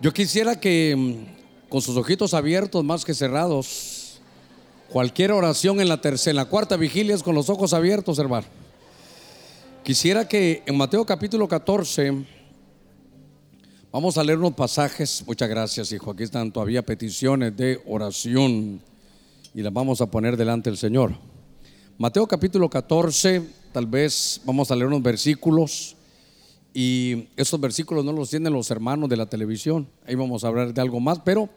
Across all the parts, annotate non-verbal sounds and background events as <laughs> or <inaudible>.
Yo quisiera que mm, con sus ojitos abiertos más que cerrados, cualquier oración en la tercera, en la cuarta vigilia es con los ojos abiertos, hermano. Quisiera que en Mateo capítulo 14 vamos a leer unos pasajes. Muchas gracias, hijo. Aquí están todavía peticiones de oración y las vamos a poner delante del Señor. Mateo capítulo 14, tal vez vamos a leer unos versículos y esos versículos no los tienen los hermanos de la televisión. Ahí vamos a hablar de algo más, pero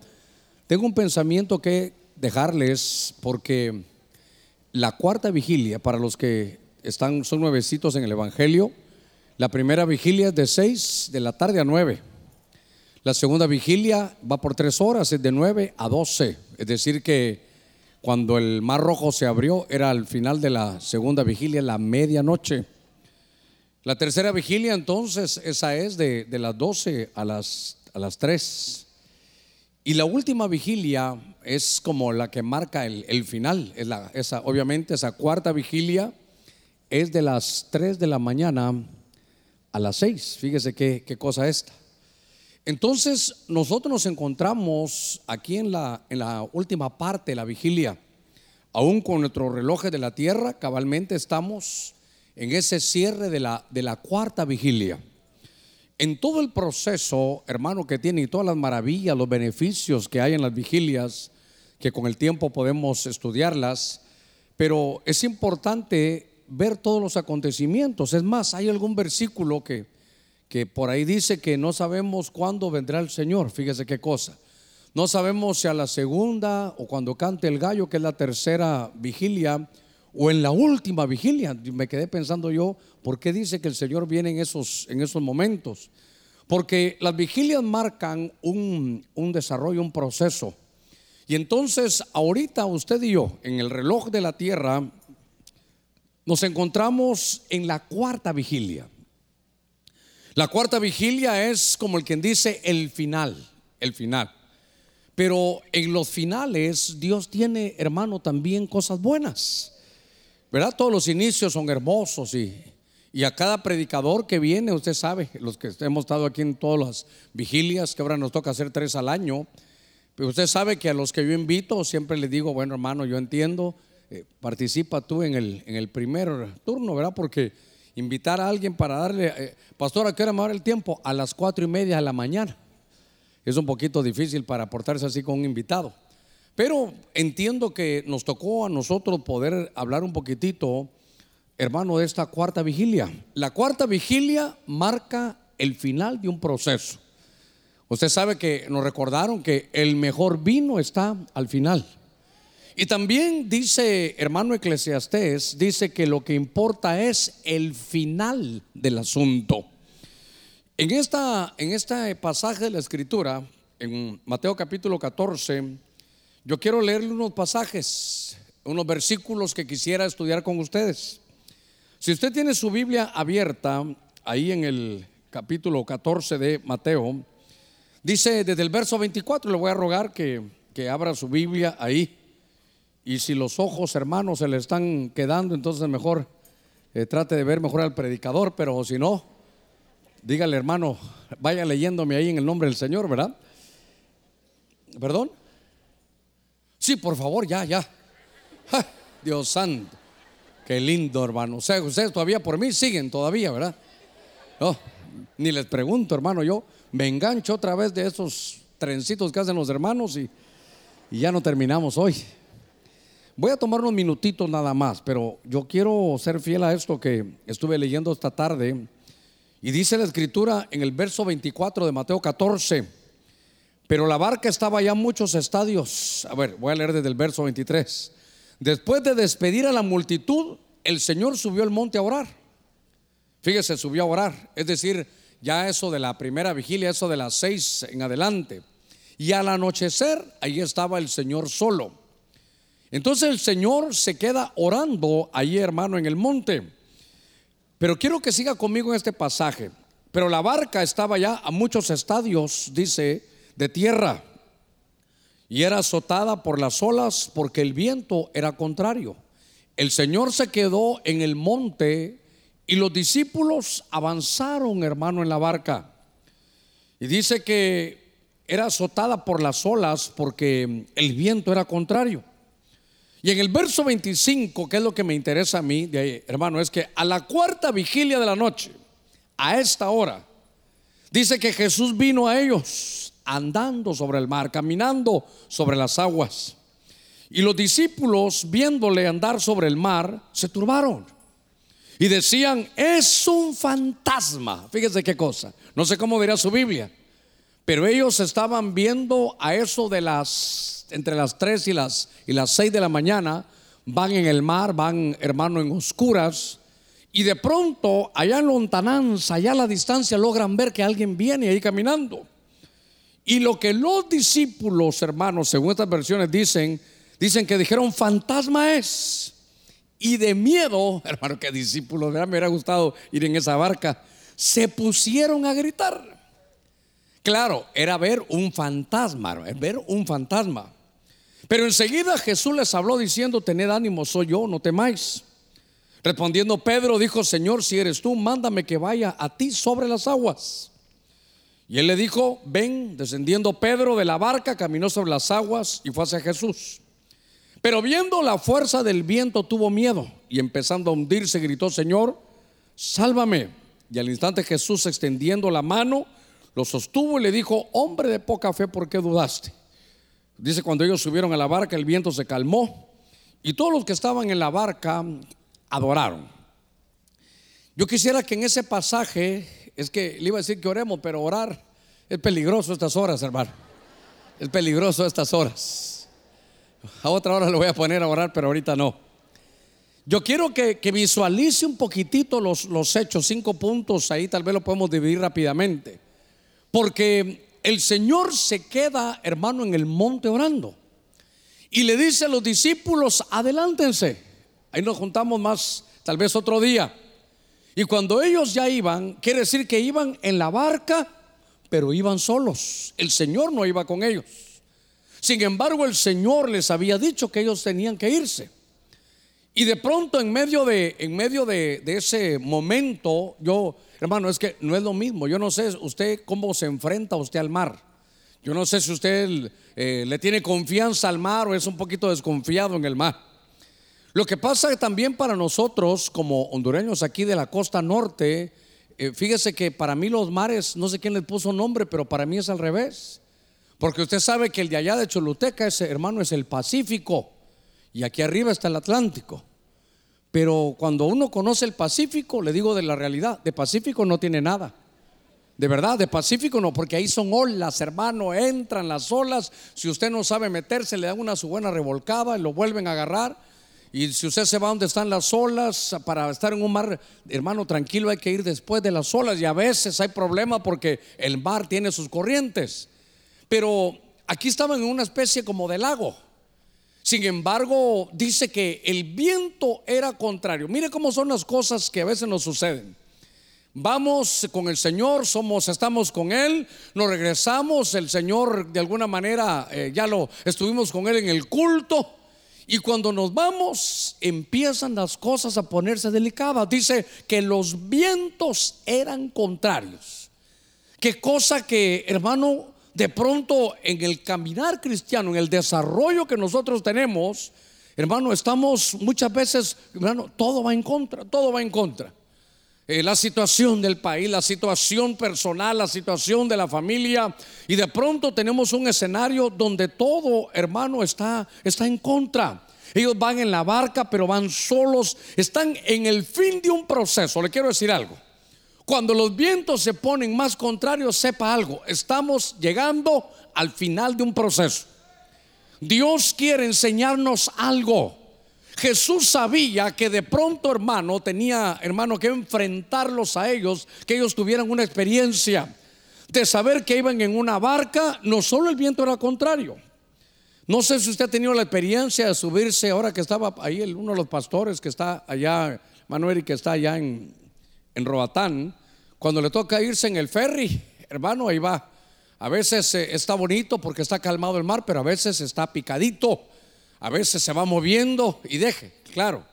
tengo un pensamiento que dejarles porque la cuarta vigilia, para los que están, son nuevecitos en el Evangelio, la primera vigilia es de 6 de la tarde a 9. La segunda vigilia va por tres horas, es de 9 a 12. Es decir, que cuando el mar rojo se abrió era al final de la segunda vigilia, la medianoche. La tercera vigilia entonces, esa es de, las 12 a las, a las 3. Y la última vigilia es como la que marca el, final. Es la, esa, obviamente esa cuarta vigilia es de las 3 de la mañana a las 6. Fíjese qué, qué cosa esta. Entonces nosotros nos encontramos aquí en la, en la última parte de la vigilia. Aún con nuestros relojes de la tierra, cabalmente estamos en ese cierre de la, de la cuarta vigilia. En todo el proceso, hermano, que tiene y todas las maravillas, los beneficios que hay en las vigilias, que con el tiempo podemos estudiarlas, pero es importante ver todos los acontecimientos. Es más, hay algún versículo que, que por ahí dice que no sabemos cuándo vendrá el Señor. Fíjese qué cosa. No sabemos si a la segunda o cuando cante el gallo, que es la tercera vigilia, o en la última vigilia. Me quedé pensando yo, ¿por qué dice que el Señor viene en esos, en esos momentos? Porque las vigilias marcan un, un desarrollo, un proceso. Y entonces, ahorita usted y yo, en el reloj de la tierra, nos encontramos en la cuarta vigilia. La cuarta vigilia es como el quien dice el final, el final. Pero en los finales Dios tiene, hermano, también cosas buenas. ¿Verdad? Todos los inicios son hermosos y, y a cada predicador que viene, usted sabe, los que hemos estado aquí en todas las vigilias, que ahora nos toca hacer tres al año, pero usted sabe que a los que yo invito siempre les digo, bueno hermano, yo entiendo, eh, participa tú en el, en el primer turno, ¿verdad? Porque invitar a alguien para darle, eh, pastor, ¿a qué hora me va el tiempo? A las cuatro y media de la mañana. Es un poquito difícil para portarse así con un invitado. Pero entiendo que nos tocó a nosotros poder hablar un poquitito, hermano, de esta cuarta vigilia. La cuarta vigilia marca el final de un proceso. Usted sabe que nos recordaron que el mejor vino está al final. Y también dice, hermano Eclesiastés, dice que lo que importa es el final del asunto. En, esta, en este pasaje de la escritura, en Mateo capítulo 14, yo quiero leerle unos pasajes, unos versículos que quisiera estudiar con ustedes. Si usted tiene su Biblia abierta, ahí en el capítulo 14 de Mateo, dice desde el verso 24, le voy a rogar que, abra su Biblia ahí. Y si los ojos, hermanos, se le están quedando, entonces mejor eh, trate de ver mejor al predicador, pero si no, dígale, hermano, vaya leyéndome ahí en el nombre del Señor, ¿verdad? ¿Perdón? Sí, por favor, ya, ya. Dios santo. Qué lindo, hermano. O sea, ustedes todavía por mí siguen todavía, ¿verdad? No, ni les pregunto, hermano. Yo me engancho otra vez de esos trencitos que hacen los hermanos y, y ya no terminamos hoy. Voy a tomar unos minutitos nada más, pero yo quiero ser fiel a esto que estuve leyendo esta tarde. Y dice la escritura en el verso 24 de Mateo 14 pero la barca estaba ya muchos estadios. A ver, voy a leer desde el verso 23. Después de despedir a la multitud, el Señor subió al monte a orar. Fíjese, subió a orar. Es decir, ya eso de la primera vigilia, eso de las seis en adelante. Y al anochecer, ahí estaba el Señor solo. Entonces el Señor se queda orando ahí, hermano, en el monte. Pero quiero que siga conmigo en este pasaje. Pero la barca estaba ya a muchos estadios, dice, de tierra y era azotada por las olas porque el viento era contrario. El Señor se quedó en el monte y los discípulos avanzaron, hermano, en la barca. Y dice que era azotada por las olas porque el viento era contrario. Y en el verso 25, que es lo que me interesa a mí, de hermano, es que a la cuarta vigilia de la noche, a esta hora, dice que Jesús vino a ellos andando sobre el mar, caminando sobre las aguas. Y los discípulos, viéndole andar sobre el mar, se turbaron. Y decían, es un fantasma. Fíjese qué cosa. No sé cómo dirá su Biblia. Pero ellos estaban viendo a eso de las, entre las 3 y las, y las 6 de la mañana, van en el mar, van hermano en oscuras, y de pronto allá en lontananza, allá a la distancia, logran ver que alguien viene ahí caminando. Y lo que los discípulos, hermanos, según estas versiones dicen, dicen que dijeron fantasma es. Y de miedo, <laughs> hermano, que discípulos, me hubiera gustado ir en esa barca, se pusieron a gritar. Claro, era ver un fantasma, ver un fantasma. Pero enseguida Jesús les habló diciendo, tened ánimo, soy yo, no temáis. Respondiendo Pedro dijo, Señor, si eres tú, mándame que vaya a ti sobre las aguas. Y él le dijo, ven, descendiendo Pedro de la barca, caminó sobre las aguas y fue hacia Jesús. Pero viendo la fuerza del viento tuvo miedo y empezando a hundirse gritó, Señor, sálvame. Y al instante Jesús extendiendo la mano, lo sostuvo y le dijo, hombre de poca fe, ¿por qué dudaste? Dice, cuando ellos subieron a la barca, el viento se calmó y todos los que estaban en la barca adoraron. Yo quisiera que en ese pasaje, es que le iba a decir que oremos, pero orar es peligroso estas horas, hermano. Es peligroso estas horas. A otra hora lo voy a poner a orar, pero ahorita no. Yo quiero que, visualice un poquitito los, los hechos, cinco puntos, ahí tal vez lo podemos dividir rápidamente. Porque el Señor se queda, hermano, en el monte orando. Y le dice a los discípulos, adelántense. Ahí nos juntamos más, tal vez otro día. Y cuando ellos ya iban, quiere decir que iban en la barca, pero iban solos. El Señor no iba con ellos. Sin embargo, el Señor les había dicho que ellos tenían que irse. Y de pronto en medio de, en medio de, ese momento, yo Hermano, es que no es lo mismo. Yo no sé usted cómo se enfrenta usted al mar. Yo no sé si usted eh, le tiene confianza al mar o es un poquito desconfiado en el mar. Lo que pasa también para nosotros como hondureños aquí de la costa norte, eh, fíjese que para mí los mares, no sé quién le puso nombre, pero para mí es al revés. Porque usted sabe que el de allá de Choluteca, ese hermano, es el Pacífico. Y aquí arriba está el Atlántico. Pero cuando uno conoce el Pacífico, le digo de la realidad, de Pacífico no tiene nada. De verdad, de Pacífico no, porque ahí son olas, hermano, entran las olas. Si usted no sabe meterse, le dan una su buena revolcada y lo vuelven a agarrar. Y si usted se va donde están las olas, para estar en un mar, hermano, tranquilo, hay que ir después de las olas. Y a veces hay problema porque el mar tiene sus corrientes. Pero aquí estaban en una especie como de lago. Sin embargo, dice que el viento era contrario. Mire cómo son las cosas que a veces nos suceden. Vamos con el Señor, somos, estamos con Él, nos regresamos, el Señor de alguna manera eh, ya lo estuvimos con Él en el culto. Y cuando nos vamos, empiezan las cosas a ponerse delicadas. Dice que los vientos eran contrarios. Qué cosa que, hermano, de pronto en el caminar cristiano, en el desarrollo que nosotros tenemos, hermano, estamos muchas veces, hermano, todo va en contra, todo va en contra. Eh, la situación del país, la situación personal, la situación de la familia, y de pronto tenemos un escenario donde todo, hermano, está, está en contra. Ellos van en la barca, pero van solos, están en el fin de un proceso. Le quiero decir algo. Cuando los vientos se ponen más contrarios, sepa algo, estamos llegando al final de un proceso. Dios quiere enseñarnos algo. Jesús sabía que de pronto, hermano, tenía, hermano, que enfrentarlos a ellos, que ellos tuvieran una experiencia de saber que iban en una barca, no solo el viento era contrario. No sé si usted ha tenido la experiencia de subirse ahora que estaba ahí uno de los pastores que está allá, Manuel, que está allá en, en Roatán, cuando le toca irse en el ferry, hermano, ahí va. A veces eh, está bonito porque está calmado el mar, pero a veces está picadito. A veces se va moviendo y deje, claro.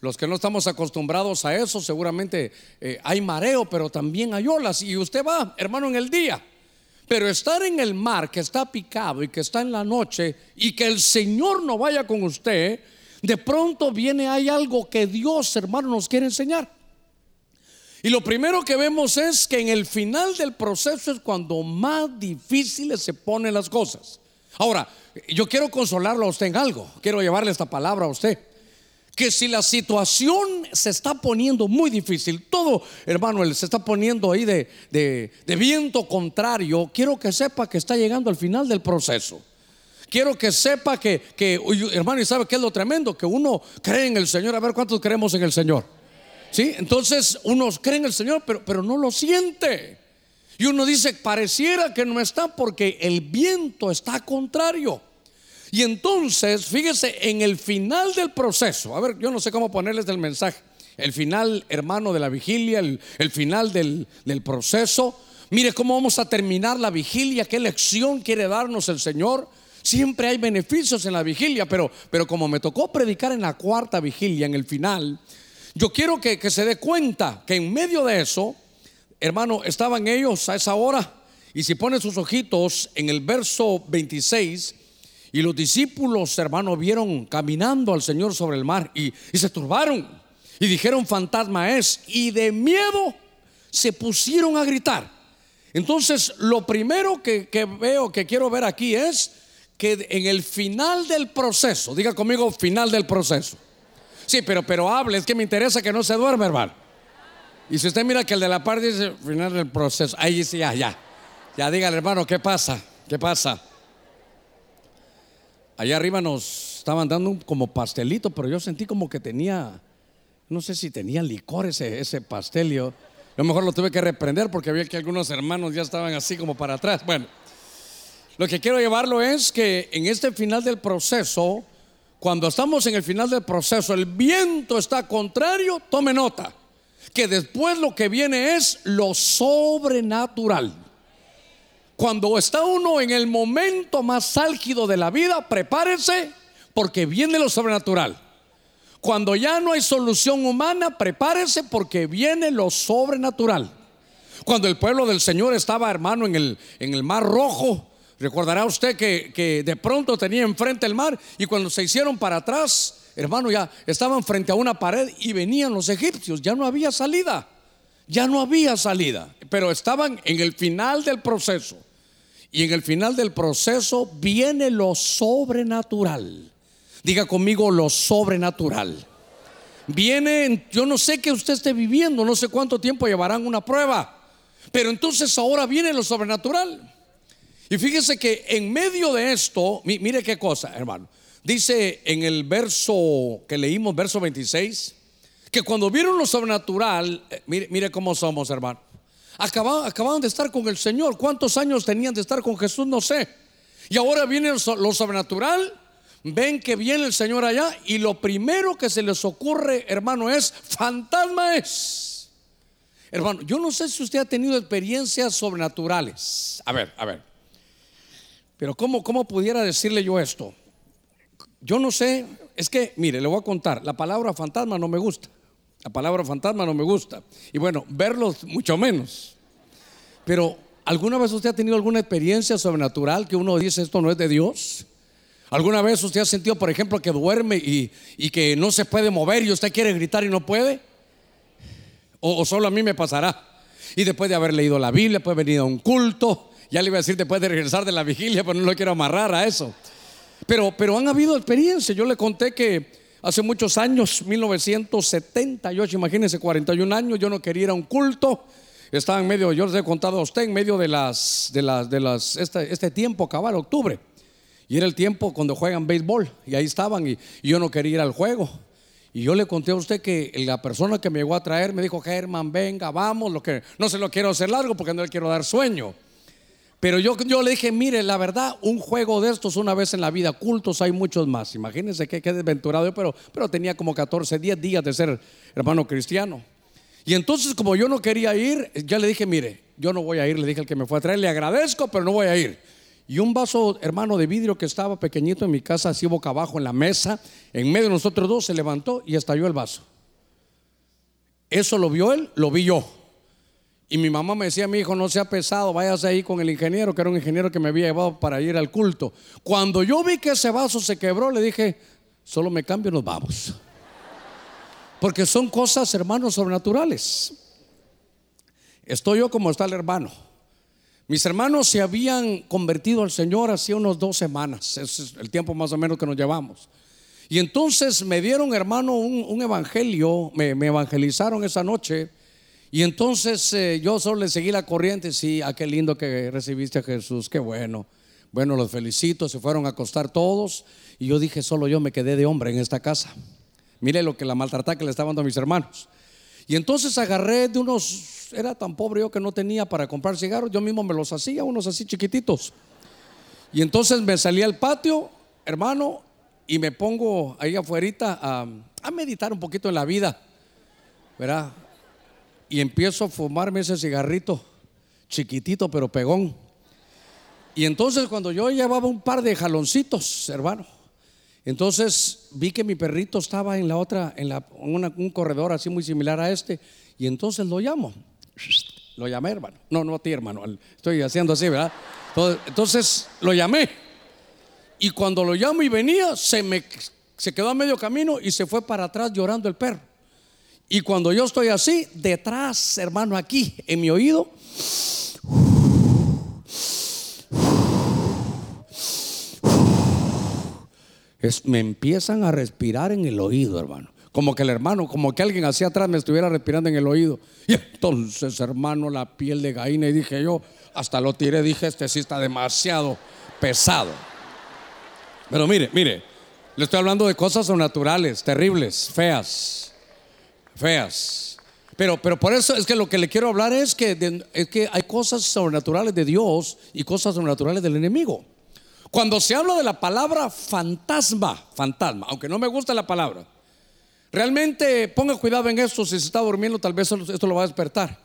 Los que no estamos acostumbrados a eso, seguramente eh, hay mareo, pero también hay olas. Y usted va, hermano, en el día. Pero estar en el mar que está picado y que está en la noche y que el Señor no vaya con usted, de pronto viene, hay algo que Dios, hermano, nos quiere enseñar. Y lo primero que vemos es que en el final del proceso es cuando más difíciles se ponen las cosas. Ahora, yo quiero consolarlo a usted en algo, quiero llevarle esta palabra a usted que si la situación se está poniendo muy difícil, todo, hermano, se está poniendo ahí de, de, viento contrario, quiero que sepa que está llegando al final del proceso. Quiero que sepa que, que, hermano, y sabe que es lo tremendo, que uno cree en el Señor. A ver cuántos creemos en el Señor. ¿Sí? Entonces uno cree en el Señor, pero, pero no lo siente. Y uno dice, pareciera que no está porque el viento está contrario. Y entonces, fíjese, en el final del proceso, a ver, yo no sé cómo ponerles del mensaje, el final, hermano, de la vigilia, el, final del, del proceso. Mire cómo vamos a terminar la vigilia, qué lección quiere darnos el Señor. Siempre hay beneficios en la vigilia, pero, pero como me tocó predicar en la cuarta vigilia, en el final, yo quiero que, que, se dé cuenta que en medio de eso, hermano, estaban ellos a esa hora. Y si pone sus ojitos en el verso 26, y los discípulos, hermanos, vieron caminando al Señor sobre el mar y, se turbaron y dijeron fantasma es y de miedo se pusieron a gritar. Entonces, lo primero que, veo, que quiero ver aquí es que en el final del proceso, diga conmigo final del proceso. Sí, pero, pero hable, es que me interesa que no se duerma, hermano. Y si usted mira que el de la parte dice final del proceso, ahí sí, ya, ya. Ya dígale, hermano, ¿qué pasa? ¿Qué pasa? Allá arriba nos estaban dando como pastelito, pero yo sentí como que tenía, no sé si tenía licor ese, ese pastel. Yo, mejor lo tuve que reprender porque había que algunos hermanos ya estaban así como para atrás. Bueno, lo que quiero llevarlo es que en este final del proceso, cuando estamos en el final del proceso, el viento está contrario, tome nota, que después lo que viene es lo sobrenatural. Cuando está uno en el momento más álgido de la vida, prepárese porque viene lo sobrenatural. Cuando ya no hay solución humana, prepárese porque viene lo sobrenatural. Cuando el pueblo del Señor estaba, hermano, en el, en el mar rojo, recordará usted que, que de pronto tenía enfrente el mar y cuando se hicieron para atrás, hermano, ya estaban frente a una pared y venían los egipcios, ya no había salida, ya no había salida, pero estaban en el final del proceso. Y en el final del proceso viene lo sobrenatural. Diga conmigo lo sobrenatural. Viene, yo no sé que usted esté viviendo, no sé cuánto tiempo llevarán una prueba, pero entonces ahora viene lo sobrenatural. Y fíjese que en medio de esto, mire qué cosa, hermano. Dice en el verso que leímos, verso 26, que cuando vieron lo sobrenatural, eh, mire, mire cómo somos, hermano. Acababan, de estar con el Señor. ¿Cuántos años tenían de estar con Jesús? No sé. Y ahora viene lo sobrenatural. Ven que viene el Señor allá y lo primero que se les ocurre, hermano, es fantasma es. Hermano, yo no sé si usted ha tenido experiencias sobrenaturales. A ver, a ver. Pero ¿cómo, cómo pudiera decirle yo esto? Yo no sé, es que, mire, le voy a contar, la palabra fantasma no me gusta. La palabra fantasma no me gusta. Y bueno, verlos mucho menos. Pero, ¿alguna vez usted ha tenido alguna experiencia sobrenatural que uno dice esto no es de Dios? ¿Alguna vez usted ha sentido, por ejemplo, que duerme y, que no se puede mover y usted quiere gritar y no puede? O, solo a mí me pasará. Y después de haber leído la Biblia, después de venir a un culto, ya le iba a decir después de regresar de la vigilia, pero no lo quiero amarrar a eso. Pero, pero han habido experiencias. Yo le conté que Hace muchos años, 1978, imagínense, 41 años, yo no quería ir a un culto. Estaba en medio, yo les he contado a usted, en medio de las, de las, de las, este, este tiempo cabal, octubre. Y era el tiempo cuando juegan béisbol. Y ahí estaban y, yo no quería ir al juego. Y yo le conté a usted que la persona que me llegó a traer me dijo, Germán, venga, vamos, lo que no se lo quiero hacer largo porque no le quiero dar sueño. Pero yo, yo le dije, mire, la verdad, un juego de estos una vez en la vida, cultos hay muchos más. Imagínense que qué desventurado yo, pero, pero tenía como 14, 10 días de ser hermano cristiano. Y entonces, como yo no quería ir, ya le dije, mire, yo no voy a ir, le dije al que me fue a traer, le agradezco, pero no voy a ir. Y un vaso, hermano, de vidrio que estaba pequeñito en mi casa, así boca abajo en la mesa, en medio de nosotros dos, se levantó y estalló el vaso. Eso lo vio él, lo vi yo. Y mi mamá me decía, mi hijo, no sea pesado, váyase ahí con el ingeniero, que era un ingeniero que me había llevado para ir al culto. Cuando yo vi que ese vaso se quebró, le dije, solo me cambio y nos vamos. Porque son cosas, hermanos, sobrenaturales. Estoy yo como está el hermano. Mis hermanos se habían convertido al Señor hacía unos dos semanas. Ese es el tiempo más o menos que nos llevamos. Y entonces me dieron, hermano, un, evangelio, me, evangelizaron esa noche. Y entonces eh, yo solo le seguí la corriente. Sí, ah, qué lindo que recibiste a Jesús, qué bueno. Bueno, los felicito, se fueron a acostar todos. Y yo dije, solo yo me quedé de hombre en esta casa. Mire lo que la maltratada que le estaban dando a mis hermanos. Y entonces agarré de unos, era tan pobre yo que no tenía para comprar cigarros, yo mismo me los hacía, unos así chiquititos. Y entonces me salí al patio, hermano, y me pongo ahí afuera a, a meditar un poquito en la vida, ¿verdad? Y empiezo a fumarme ese cigarrito, chiquitito pero pegón. Y entonces cuando yo llevaba un par de jaloncitos, hermano, entonces vi que mi perrito estaba en la otra, en la, un corredor así muy similar a este, y entonces lo llamo. Lo llamé, hermano. No, no a ti, hermano. Estoy haciendo así, ¿verdad? Entonces lo llamé. Y cuando lo llamo y venía, se me se quedó a medio camino y se fue para atrás llorando el perro. Y cuando yo estoy así, detrás, hermano, aquí, en mi oído, me empiezan a respirar en el oído, hermano. Como que el hermano, como que alguien hacia atrás me estuviera respirando en el oído. Y entonces, hermano, la piel de gallina. Y dije yo, hasta lo tiré, dije, este sí está demasiado pesado. Pero mire, mire, le estoy hablando de cosas sobrenaturales, terribles, feas, feas. Pero, pero por eso es que lo que le quiero hablar es que, es que hay cosas sobrenaturales de Dios y cosas sobrenaturales del enemigo. Cuando se habla de la palabra fantasma, fantasma, aunque no me gusta la palabra, realmente ponga cuidado en esto, si se está durmiendo tal vez esto lo va a despertar.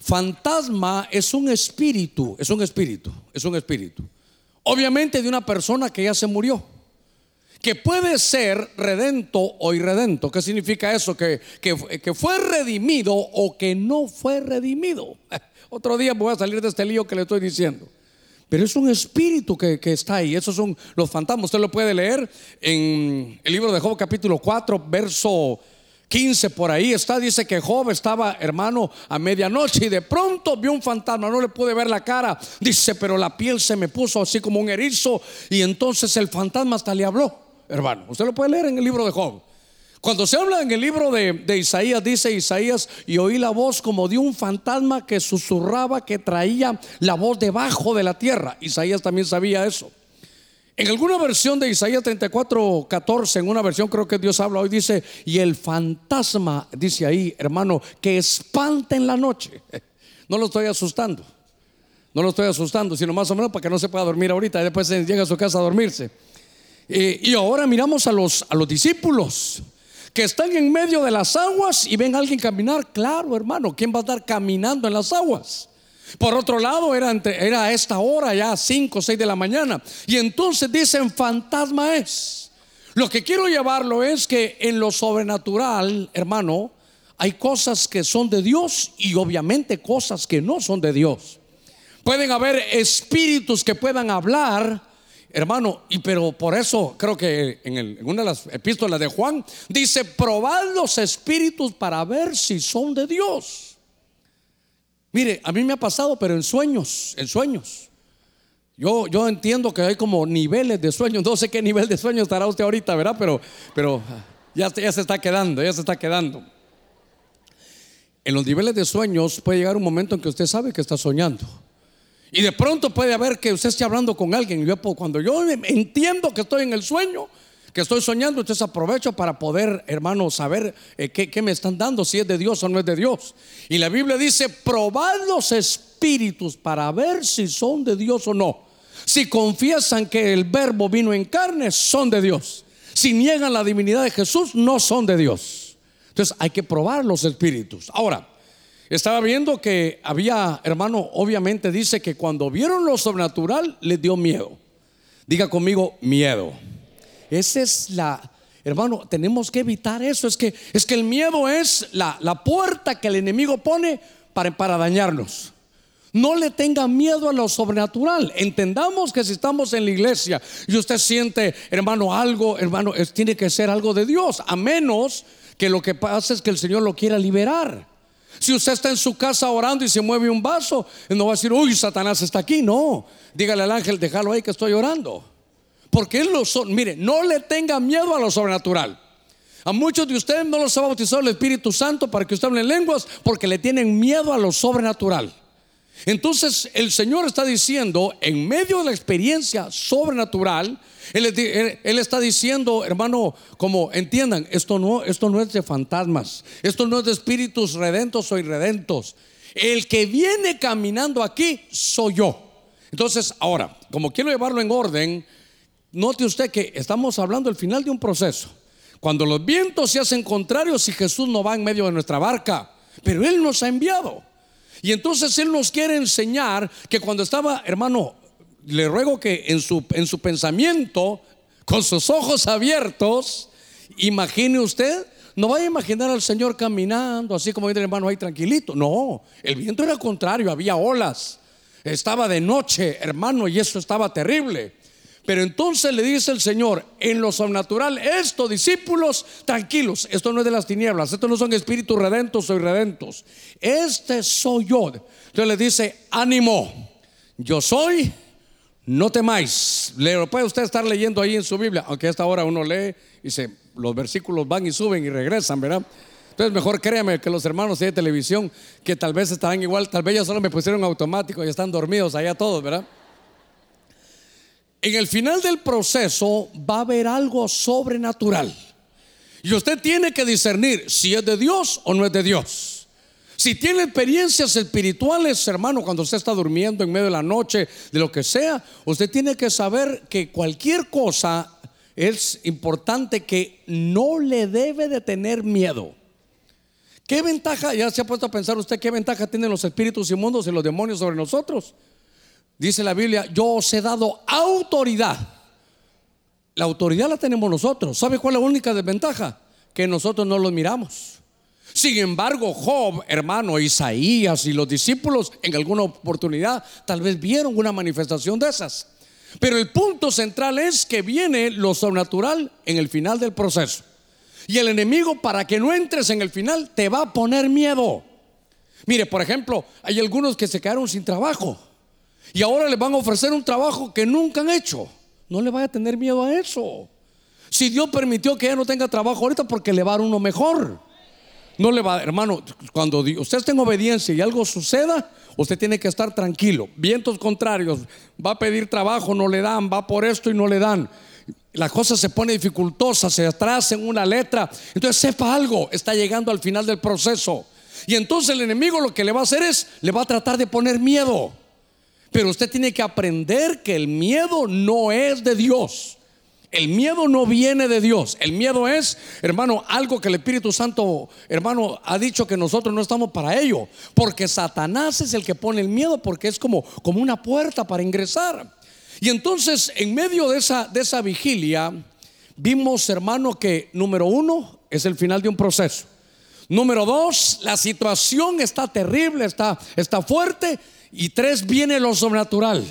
Fantasma es un espíritu, es un espíritu, es un espíritu. Obviamente de una persona que ya se murió, que puede ser redento o irredento. ¿Qué significa eso? Que, que, fue redimido o que no fue redimido. <laughs> Otro día voy a salir de este lío que le estoy diciendo. Pero es un espíritu que, está ahí. Esos son los fantasmas. Usted lo puede leer en el libro de Job capítulo 4, verso 15 por ahí está, dice que Job estaba, hermano, a medianoche y de pronto vio un fantasma, no le pude ver la cara, dice, pero la piel se me puso así como un erizo y entonces el fantasma hasta le habló, hermano. Usted lo puede leer en el libro de Job. Cuando se habla en el libro de, Isaías, dice Isaías, y oí la voz como de un fantasma que susurraba, que traía la voz debajo de la tierra. Isaías también sabía eso. En alguna versión de Isaías 34, 14, en una versión creo que Dios habla hoy, dice, y el fantasma, dice ahí, hermano, que espanta en la noche. <laughs> No lo estoy asustando, no lo estoy asustando, sino más o menos para que no se pueda dormir ahorita, y después llega a su casa a dormirse. Eh, y ahora miramos a los, a los discípulos que están en medio de las aguas y ven a alguien caminar, claro, hermano, ¿quién va a estar caminando en las aguas? Por otro lado, era, era a esta hora, ya 5 o 6 de la mañana. Y entonces dicen, fantasma es. Lo que quiero llevarlo es que en lo sobrenatural, hermano, hay cosas que son de Dios y obviamente cosas que no son de Dios. Pueden haber espíritus que puedan hablar, Hermano, y pero por eso creo que en, una de las epístolas de Juan dice, probad los espíritus para ver si son de Dios. Mire, a mí me ha pasado, pero en sueños, en sueños. Yo, yo entiendo que hay como niveles de sueños. No sé qué nivel de sueño estará usted ahorita, ¿verdad? Pero, pero ya, ya se está quedando, ya se está quedando. En los niveles de sueños puede llegar un momento en que usted sabe que está soñando. Y de pronto puede haber que usted esté hablando con alguien. Y yo, cuando yo entiendo que estoy en el sueño, que estoy soñando, entonces aprovecho para poder, hermano, saber eh, qué, me están dando, si es de Dios o no es de Dios. Y la Biblia dice, probad los espíritus para ver si son de Dios o no. Si confiesan que el verbo vino en carne, son de Dios. Si niegan la divinidad de Jesús, no son de Dios. Entonces hay que probar los espíritus. Ahora, estaba viendo que había, hermano, obviamente dice que cuando vieron lo sobrenatural les dio miedo. Diga conmigo, miedo. Esa es la, hermano, tenemos que evitar eso. Es que, es que el miedo es la, la puerta que el enemigo pone para, para dañarnos. No le tenga miedo a lo sobrenatural. Entendamos que si estamos en la iglesia y usted siente, hermano, algo, hermano, tiene que ser algo de Dios, a menos que lo que pasa es que el Señor lo quiera liberar. Si usted está en su casa orando y se mueve un vaso, no va a decir, uy, Satanás está aquí. No, dígale al ángel, déjalo ahí que estoy orando. Porque él lo son. Mire, no le tenga miedo a lo sobrenatural. A muchos de ustedes no los ha bautizado el Espíritu Santo para que usted hable en lenguas porque le tienen miedo a lo sobrenatural. Entonces el Señor está diciendo, en medio de la experiencia sobrenatural, él, está diciendo, hermano, como entiendan, esto no, esto no es de fantasmas, esto no es de espíritus redentos o irredentos. El que viene caminando aquí soy yo. Entonces, ahora, como quiero llevarlo en orden, note usted que estamos hablando del final de un proceso. Cuando los vientos se hacen contrarios y Jesús no va en medio de nuestra barca, pero Él nos ha enviado. Y entonces Él nos quiere enseñar que cuando estaba, hermano, le ruego que en su, en su pensamiento, con sus ojos abiertos, imagine usted, no vaya a imaginar al Señor caminando así como dice el hermano ahí tranquilito. No, el viento era contrario, había olas. Estaba de noche, hermano, y eso estaba terrible. Pero entonces le dice el Señor, en lo sobrenatural, esto, discípulos, tranquilos, esto no es de las tinieblas, esto no son espíritus redentos o irredentos, este soy yo. Entonces le dice, ánimo, yo soy, no temáis. Le puede usted estar leyendo ahí en su Biblia, aunque a esta hora uno lee y se, los versículos van y suben y regresan, ¿verdad? Entonces mejor créame que los hermanos de televisión, que tal vez estarán igual, tal vez ya solo me pusieron automático y están dormidos allá todos, ¿verdad? En el final del proceso va a haber algo sobrenatural. Y usted tiene que discernir si es de Dios o no es de Dios. Si tiene experiencias espirituales, hermano, cuando usted está durmiendo en medio de la noche, de lo que sea, usted tiene que saber que cualquier cosa es importante que no le debe de tener miedo. ¿Qué ventaja, ya se ha puesto a pensar usted, qué ventaja tienen los espíritus inmundos y los demonios sobre nosotros? Dice la Biblia, yo os he dado autoridad. La autoridad la tenemos nosotros. ¿Sabe cuál es la única desventaja? Que nosotros no los miramos. Sin embargo, Job, hermano, Isaías y los discípulos en alguna oportunidad tal vez vieron una manifestación de esas. Pero el punto central es que viene lo sobrenatural en el final del proceso. Y el enemigo, para que no entres en el final, te va a poner miedo. Mire, por ejemplo, hay algunos que se quedaron sin trabajo. Y ahora les van a ofrecer un trabajo que nunca han hecho. No le vaya a tener miedo a eso. Si Dios permitió que ella no tenga trabajo ahorita porque le va a dar uno mejor. No le va, hermano, cuando usted esté en obediencia y algo suceda, usted tiene que estar tranquilo. Vientos contrarios, va a pedir trabajo, no le dan, va por esto y no le dan. La cosa se pone dificultosa, se atrasa en una letra. Entonces sepa algo, está llegando al final del proceso. Y entonces el enemigo lo que le va a hacer es, le va a tratar de poner miedo. Pero usted tiene que aprender que el miedo no es de Dios. El miedo no viene de Dios. El miedo es, hermano, algo que el Espíritu Santo, hermano, ha dicho que nosotros no estamos para ello. Porque Satanás es el que pone el miedo porque es como, como una puerta para ingresar. Y entonces, en medio de esa, de esa vigilia, vimos, hermano, que número uno es el final de un proceso. Número dos, la situación está terrible, está, está fuerte y tres, viene lo sobrenatural.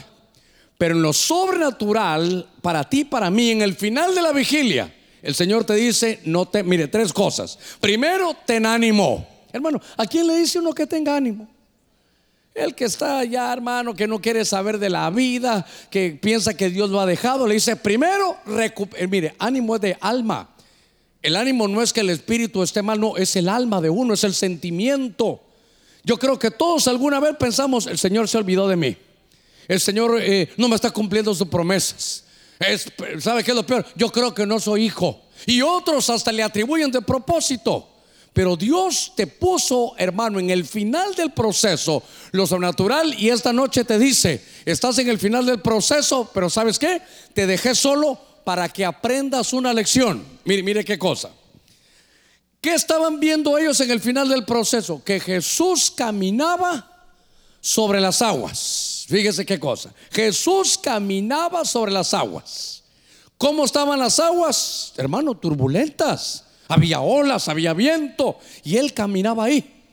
Pero en lo sobrenatural, para ti, para mí, en el final de la vigilia, el Señor te dice, no te, mire, tres cosas. Primero, ten ánimo. Hermano, ¿a quién le dice uno que tenga ánimo? El que está allá, hermano, que no quiere saber de la vida, que piensa que Dios lo ha dejado, le dice, primero, eh, mire, ánimo es de alma. El ánimo no es que el espíritu esté mal, no, es el alma de uno, es el sentimiento. Yo creo que todos alguna vez pensamos, el Señor se olvidó de mí. El Señor eh, no me está cumpliendo sus promesas. ¿Sabe qué es lo peor? Yo creo que no soy hijo. Y otros hasta le atribuyen de propósito. Pero Dios te puso, hermano, en el final del proceso lo sobrenatural y esta noche te dice, estás en el final del proceso, pero ¿sabes qué? Te dejé solo para que aprendas una lección. Mire, mire qué cosa. ¿Qué estaban viendo ellos en el final del proceso? Que Jesús caminaba sobre las aguas. Fíjese qué cosa. Jesús caminaba sobre las aguas. ¿Cómo estaban las aguas? Hermano, turbulentas. Había olas, había viento y él caminaba ahí.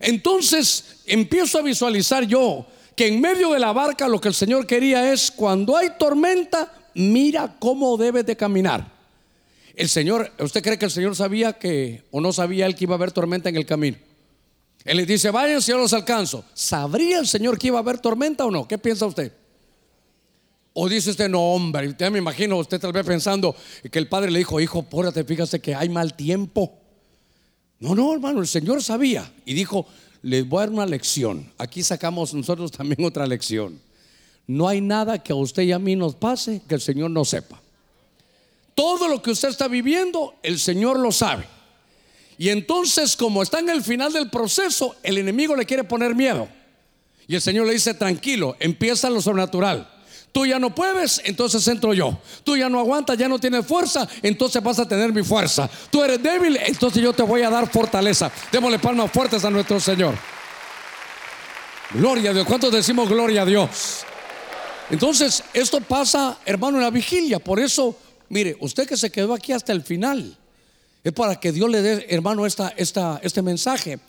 Entonces empiezo a visualizar yo que en medio de la barca lo que el Señor quería es cuando hay tormenta, mira cómo debes de caminar. El Señor, ¿usted cree que el Señor sabía que o no sabía él que iba a haber tormenta en el camino? Él le dice, vayan si yo los alcanzo. ¿Sabría el Señor que iba a haber tormenta o no? ¿Qué piensa usted? O dice usted, no, hombre, ya me imagino usted tal vez pensando que el padre le dijo, hijo, pórate, fíjate que hay mal tiempo. No, no, hermano, el Señor sabía y dijo, les voy a dar una lección. Aquí sacamos nosotros también otra lección. No hay nada que a usted y a mí nos pase que el Señor no sepa. Todo lo que usted está viviendo, el Señor lo sabe. Y entonces, como está en el final del proceso, el enemigo le quiere poner miedo. Y el Señor le dice, tranquilo, empieza lo sobrenatural. Tú ya no puedes, entonces entro yo. Tú ya no aguantas, ya no tienes fuerza, entonces vas a tener mi fuerza. Tú eres débil, entonces yo te voy a dar fortaleza. Démosle palmas fuertes a nuestro Señor. Gloria a Dios. ¿Cuántos decimos gloria a Dios? Entonces, esto pasa, hermano, en la vigilia. Por eso, mire, usted que se quedó aquí hasta el final, es para que Dios le dé, hermano, esta, esta, este mensaje.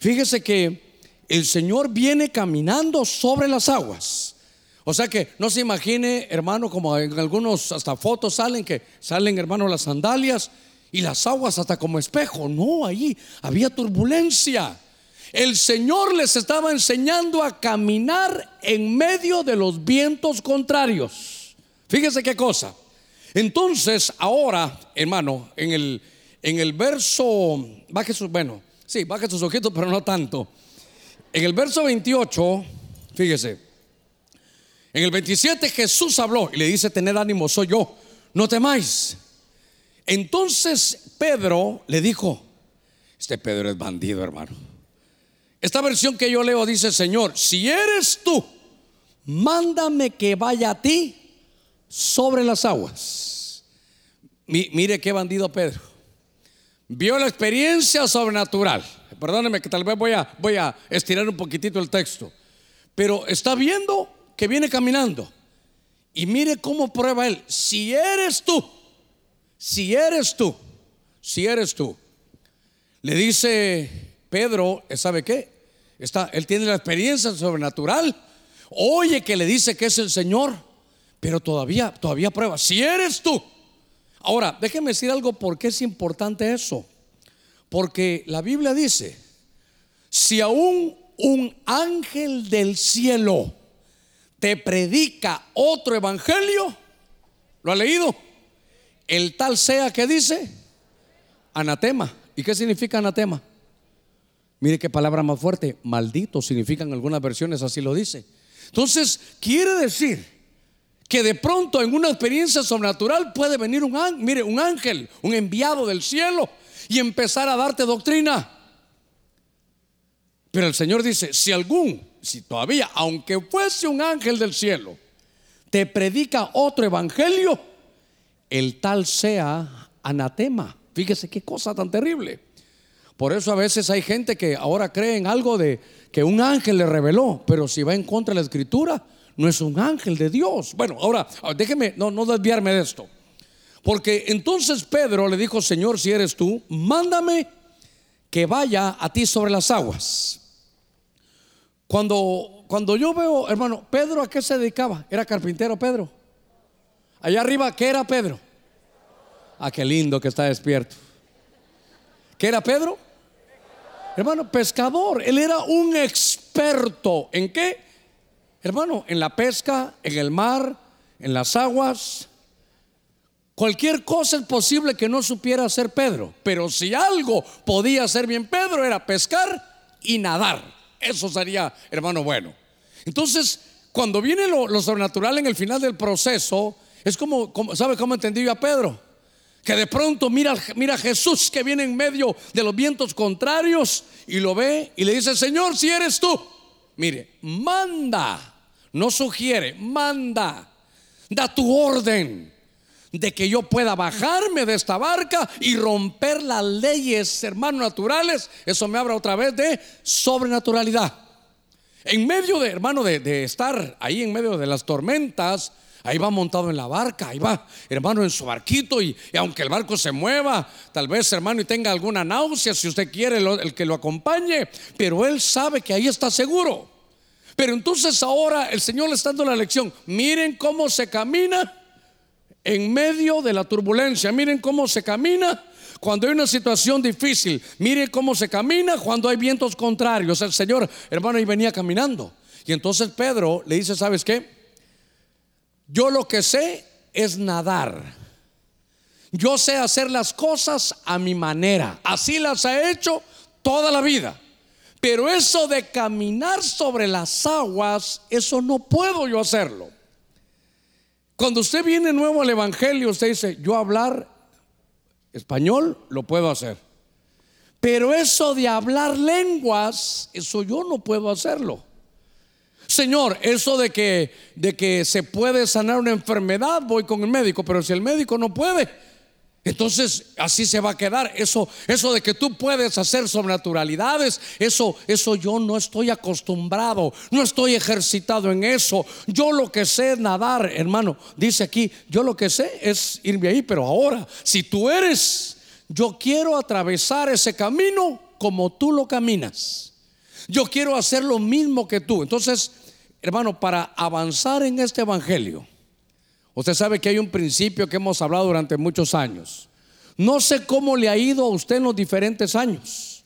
Fíjese que el Señor viene caminando sobre las aguas. O sea que no se imagine, hermano, como en algunos hasta fotos salen que salen, hermano, las sandalias y las aguas hasta como espejo. No, ahí había turbulencia. El Señor les estaba enseñando a caminar en medio de los vientos contrarios. Fíjese qué cosa. Entonces, ahora, hermano, en el, en el verso, baje bueno, sí, baje sus ojitos, pero no tanto. En el verso 28, fíjese, en el 27 Jesús habló y le dice, tener ánimo, soy yo, no temáis. Entonces Pedro le dijo, este Pedro es bandido, hermano. Esta versión que yo leo dice, Señor, si eres tú, mándame que vaya a ti sobre las aguas. mire qué bandido Pedro. Vio la experiencia sobrenatural. Perdóneme que tal vez voy a, voy a estirar un poquitito el texto. Pero está viendo que viene caminando. Y mire cómo prueba él. Si eres tú, si eres tú, si eres tú. Le dice Pedro, ¿sabe qué? Está, él tiene la experiencia sobrenatural. Oye que le dice que es el Señor, pero todavía, todavía prueba. Si eres tú. Ahora, déjeme decir algo por qué es importante eso. Porque la Biblia dice, si aún un ángel del cielo te predica otro evangelio, ¿lo ha leído? El tal sea que dice anatema. ¿Y qué significa anatema? Mire qué palabra más fuerte, maldito significan algunas versiones, así lo dice. Entonces, quiere decir que de pronto en una experiencia sobrenatural puede venir un ángel, mire, un ángel, un enviado del cielo y empezar a darte doctrina. Pero el Señor dice, si algún si todavía, aunque fuese un ángel del cielo, te predica otro evangelio, el tal sea anatema. Fíjese qué cosa tan terrible. Por eso a veces hay gente que ahora cree en algo de que un ángel le reveló, pero si va en contra de la escritura, no es un ángel de Dios. Bueno, ahora déjeme no, no desviarme de esto. Porque entonces Pedro le dijo, Señor, si eres tú, mándame que vaya a ti sobre las aguas. Cuando, cuando yo veo, hermano, Pedro a qué se dedicaba? Era carpintero Pedro. Allá arriba, ¿qué era Pedro? Ah, qué lindo que está despierto. ¿Qué era Pedro? Hermano, pescador. Él era un experto. ¿En qué? Hermano, en la pesca, en el mar, en las aguas. Cualquier cosa es posible que no supiera hacer Pedro. Pero si algo podía hacer bien Pedro era pescar y nadar. Eso sería, hermano, bueno. Entonces, cuando viene lo, sobrenatural en el final del proceso, es como, ¿sabe cómo entendí yo a Pedro? Que de pronto mira, mira a Jesús que viene en medio de los vientos contrarios y lo ve y le dice, Señor, si eres tú, mire, manda, no sugiere, manda, da tu orden de que yo pueda bajarme de esta barca y romper las leyes, hermanos naturales, eso me habla otra vez de sobrenaturalidad. En medio de, hermano, de, estar ahí en medio de las tormentas, Ahí va montado en la barca, ahí va, hermano, en su barquito. Y, aunque el barco se mueva, tal vez, hermano, y tenga alguna náusea, si usted quiere, el que lo acompañe. Pero él sabe que ahí está seguro. Pero entonces ahora el Señor le está dando la lección. Miren cómo se camina en medio de la turbulencia. Miren cómo se camina cuando hay una situación difícil. Miren cómo se camina cuando hay vientos contrarios. El Señor, hermano, ahí venía caminando. Y entonces Pedro le dice, ¿sabes qué? Yo lo que sé es nadar. Yo sé hacer las cosas a mi manera. Así las he hecho toda la vida. Pero eso de caminar sobre las aguas, eso no puedo yo hacerlo. Cuando usted viene nuevo al Evangelio, usted dice, yo hablar español lo puedo hacer. Pero eso de hablar lenguas, eso yo no puedo hacerlo. Señor, eso de que, de que se puede sanar una enfermedad, voy con el médico, pero si el médico no puede, entonces así se va a quedar. Eso, eso de que tú puedes hacer sobrenaturalidades, eso, eso yo no estoy acostumbrado, no estoy ejercitado en eso. Yo lo que sé es nadar, hermano. Dice aquí, yo lo que sé es irme ahí, pero ahora, si tú eres, yo quiero atravesar ese camino como tú lo caminas. Yo quiero hacer lo mismo que tú. Entonces, hermano, para avanzar en este evangelio, usted sabe que hay un principio que hemos hablado durante muchos años. No sé cómo le ha ido a usted en los diferentes años,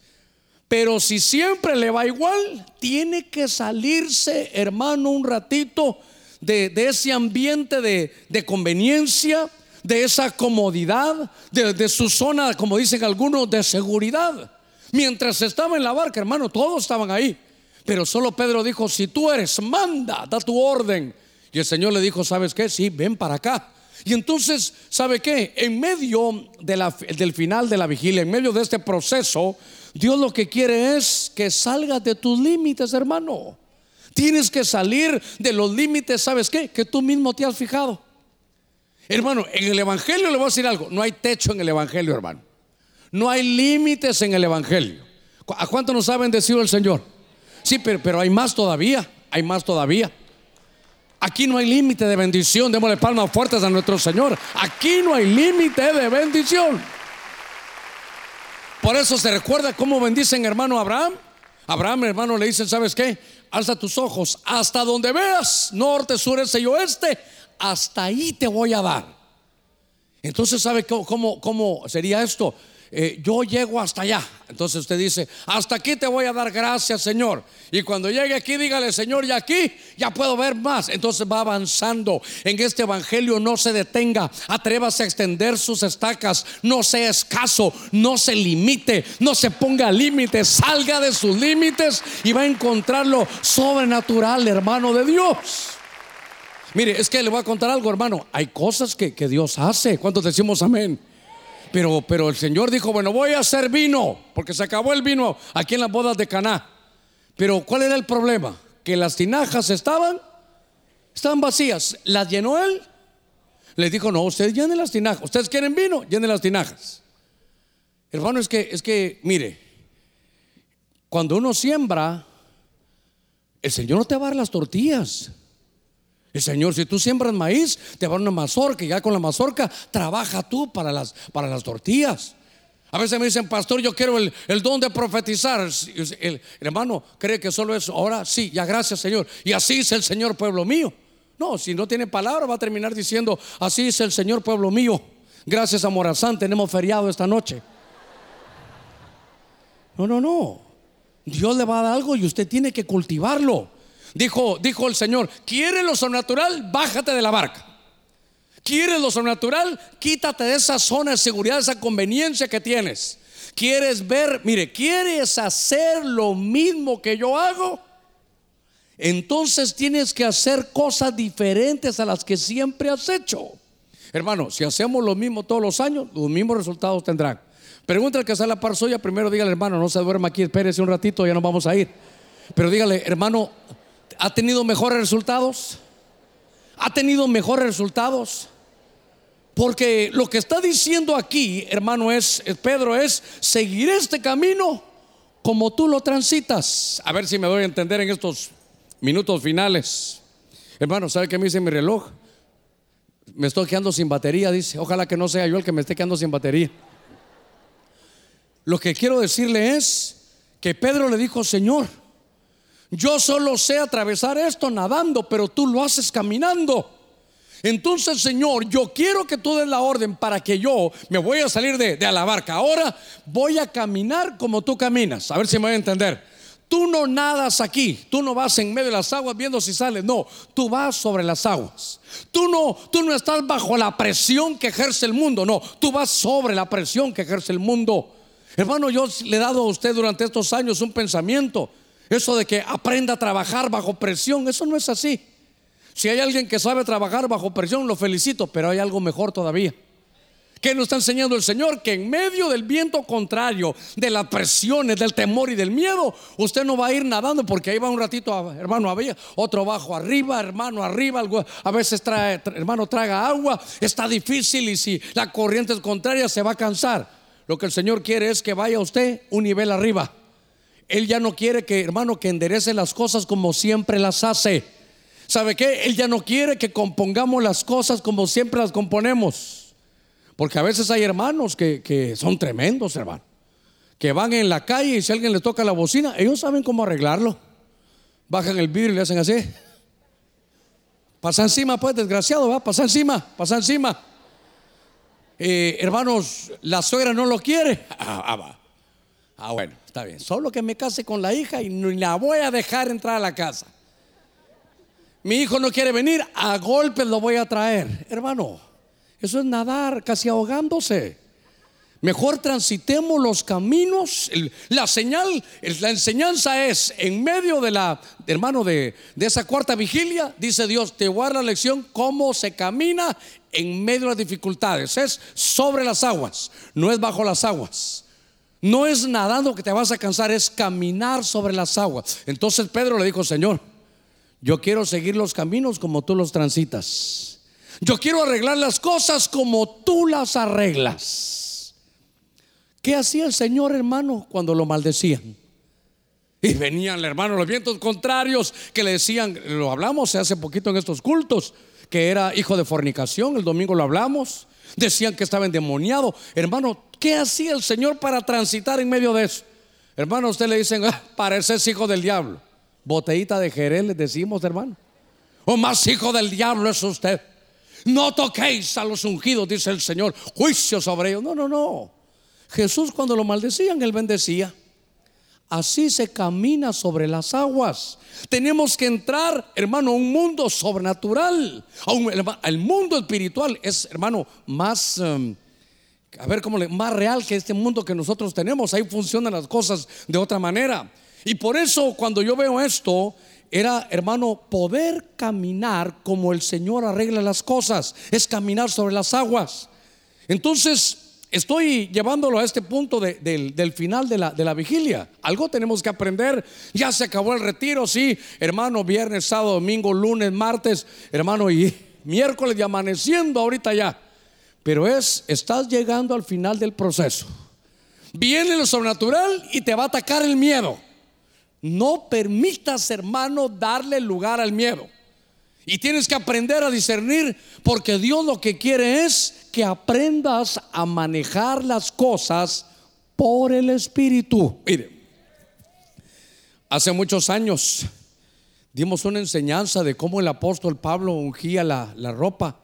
pero si siempre le va igual, tiene que salirse, hermano, un ratito de, ese ambiente de, conveniencia, de esa comodidad, de, de su zona, como dicen algunos, de seguridad. Mientras estaba en la barca, hermano, todos estaban ahí. Pero solo Pedro dijo, si tú eres, manda, da tu orden. Y el Señor le dijo, ¿sabes qué? Sí, ven para acá. Y entonces, ¿sabe qué? En medio del final de la vigilia, en medio de este proceso, Dios lo que quiere es que salgas de tus límites, hermano. Tienes que salir de los límites, ¿sabes qué? Que tú mismo te has fijado. Hermano, en el Evangelio le voy a decir algo, no hay techo en el Evangelio, hermano. No hay límites en el Evangelio. ¿A cuánto nos ha bendecido el Señor? Sí, pero, pero hay más todavía. Hay más todavía. Aquí no hay límite de bendición. Démosle palmas fuertes a nuestro Señor. Aquí no hay límite de bendición. Por eso se recuerda cómo bendicen hermano Abraham. Abraham, hermano, le dicen, ¿sabes qué? Alza tus ojos hasta donde veas, norte, sur, este y oeste. Hasta ahí te voy a dar. Entonces, ¿sabe cómo, cómo sería esto? Eh, yo llego hasta allá. Entonces usted dice, hasta aquí te voy a dar gracias, Señor. Y cuando llegue aquí, dígale, Señor, y aquí ya puedo ver más. Entonces va avanzando. En este evangelio no se detenga. Atrévase a extender sus estacas. No sea escaso. No se limite. No se ponga límites. Salga de sus límites y va a encontrar lo sobrenatural, hermano de Dios. Mire, es que le voy a contar algo, hermano. Hay cosas que, que Dios hace. ¿Cuántos decimos amén? Pero, pero el Señor dijo, bueno, voy a hacer vino, porque se acabó el vino aquí en las bodas de Caná. Pero ¿cuál era el problema? Que las tinajas estaban, estaban vacías. ¿Las llenó él? Le dijo, no, ustedes llenen las tinajas. ¿Ustedes quieren vino? Llenen las tinajas. Hermano, es que, es que, mire, cuando uno siembra, el Señor no te va a dar las tortillas. El Señor, si tú siembras maíz, te va una mazorca y ya con la mazorca trabaja tú para las, para las tortillas. A veces me dicen, pastor, yo quiero el, don de profetizar. El, hermano cree que solo eso. Ahora sí, ya gracias, Señor. Y así es el Señor, pueblo mío. No, si no tiene palabra, va a terminar diciendo, así es el Señor, pueblo mío. Gracias a Morazán, tenemos feriado esta noche. No, no, no. Dios le va a dar algo y usted tiene que cultivarlo. Dijo, dijo el Señor, ¿quieres lo sobrenatural? Bájate de la barca. ¿Quieres lo sobrenatural? Quítate de esa zona de seguridad, esa conveniencia que tienes. ¿Quieres ver? Mire, ¿quieres hacer lo mismo que yo hago? Entonces tienes que hacer cosas diferentes a las que siempre has hecho. Hermano, si hacemos lo mismo todos los años, los mismos resultados tendrán. Pregúntale que sea la par suya, primero dígale, hermano, no se duerma aquí, espérese un ratito, ya nos vamos a ir. Pero dígale, hermano, ¿Ha tenido mejores resultados? ¿Ha tenido mejores resultados? Porque lo que está diciendo aquí, hermano, es, Pedro, es seguir este camino como tú lo transitas. A ver si me doy a entender en estos minutos finales. Hermano, ¿sabe qué me dice mi reloj? Me estoy quedando sin batería, dice. Ojalá que no sea yo el que me esté quedando sin batería. Lo que quiero decirle es que Pedro le dijo, Señor, yo solo sé atravesar esto nadando, pero tú lo haces caminando. Entonces, Señor, yo quiero que tú des la orden para que yo me voy a salir de, la barca. Ahora voy a caminar como tú caminas. A ver si me voy a entender. Tú no nadas aquí, tú no vas en medio de las aguas viendo si sales, no, tú vas sobre las aguas. Tú no, tú no estás bajo la presión que ejerce el mundo, no, tú vas sobre la presión que ejerce el mundo. Hermano, yo le he dado a usted durante estos años un pensamiento, eso de que aprenda a trabajar bajo presión, eso no es así. Si hay alguien que sabe trabajar bajo presión, lo felicito, pero hay algo mejor todavía. ¿Qué nos está enseñando el Señor? Que en medio del viento contrario, de las presiones, del temor y del miedo, usted no va a ir nadando porque ahí va un ratito, hermano, había otro bajo arriba, hermano, arriba, a veces trae, hermano, traga agua, está difícil y si la corriente es contraria se va a cansar. Lo que el Señor quiere es que vaya usted un nivel arriba. Él ya no quiere que, hermano, que enderece las cosas como siempre las hace. ¿Sabe qué? Él ya no quiere que compongamos las cosas como siempre las componemos. Porque a veces hay hermanos que, son tremendos, hermano. Que van en la calle y si alguien les toca la bocina, ellos saben cómo arreglarlo. Bajan el vidrio y le hacen así. Pasa encima, pues, desgraciado, va, pasa encima, pasa encima. Eh, hermanos, la suegra no lo quiere. <laughs> Ah, ah, ah, bueno, está bien. Solo que me case con la hija y ni la voy a dejar entrar a la casa. Mi hijo no quiere venir, a golpes lo voy a traer. Hermano, eso es nadar casi ahogándose. Mejor transitemos los caminos. La señal, la enseñanza es en medio de la, hermano, de, de esa cuarta vigilia, dice Dios, te voy a dar la lección cómo se camina en medio de las dificultades. Es sobre las aguas, no es bajo las aguas. No es nadando que te vas a cansar, es caminar sobre las aguas. Entonces Pedro le dijo, Señor, yo quiero seguir los caminos como tú los transitas. Yo quiero arreglar las cosas como tú las arreglas. ¿Qué hacía el Señor, hermano, cuando lo maldecían? Y venían, hermano, los vientos contrarios que le decían, lo hablamos hace poquito en estos cultos, que era hijo de fornicación, el domingo lo hablamos, decían que estaba endemoniado. Hermano, ¿qué hacía el Señor para transitar en medio de eso? Hermano, usted le dicen, ah, pareces hijo del diablo. Botellita de Jerez, le decimos, hermano. O más hijo del diablo es usted. No toquéis a los ungidos, dice el Señor. Juicio sobre ellos. No, no, no. Jesús cuando lo maldecían, él bendecía. Así se camina sobre las aguas. Tenemos que entrar, hermano, a un mundo sobrenatural. El mundo espiritual es, hermano, más, em, a ver cómo le, más real que este mundo que nosotros tenemos. Ahí funcionan las cosas de otra manera. Y por eso cuando yo veo esto, era, hermano, poder caminar como el Señor arregla las cosas, es caminar sobre las aguas. Entonces, estoy llevándolo a este punto del, final de la, de la, vigilia. Algo tenemos que aprender. Ya se acabó el retiro, sí, hermano, viernes, sábado, domingo, lunes, martes, hermano, y miércoles y amaneciendo ahorita ya. Pero es, estás llegando al final del proceso. Viene lo sobrenatural y te va a atacar el miedo. No permitas, hermano, darle lugar al miedo. Y tienes que aprender a discernir porque Dios lo que quiere es que aprendas a manejar las cosas por el Espíritu. Mire, hace muchos años dimos una enseñanza de cómo el apóstol Pablo ungía la, la ropa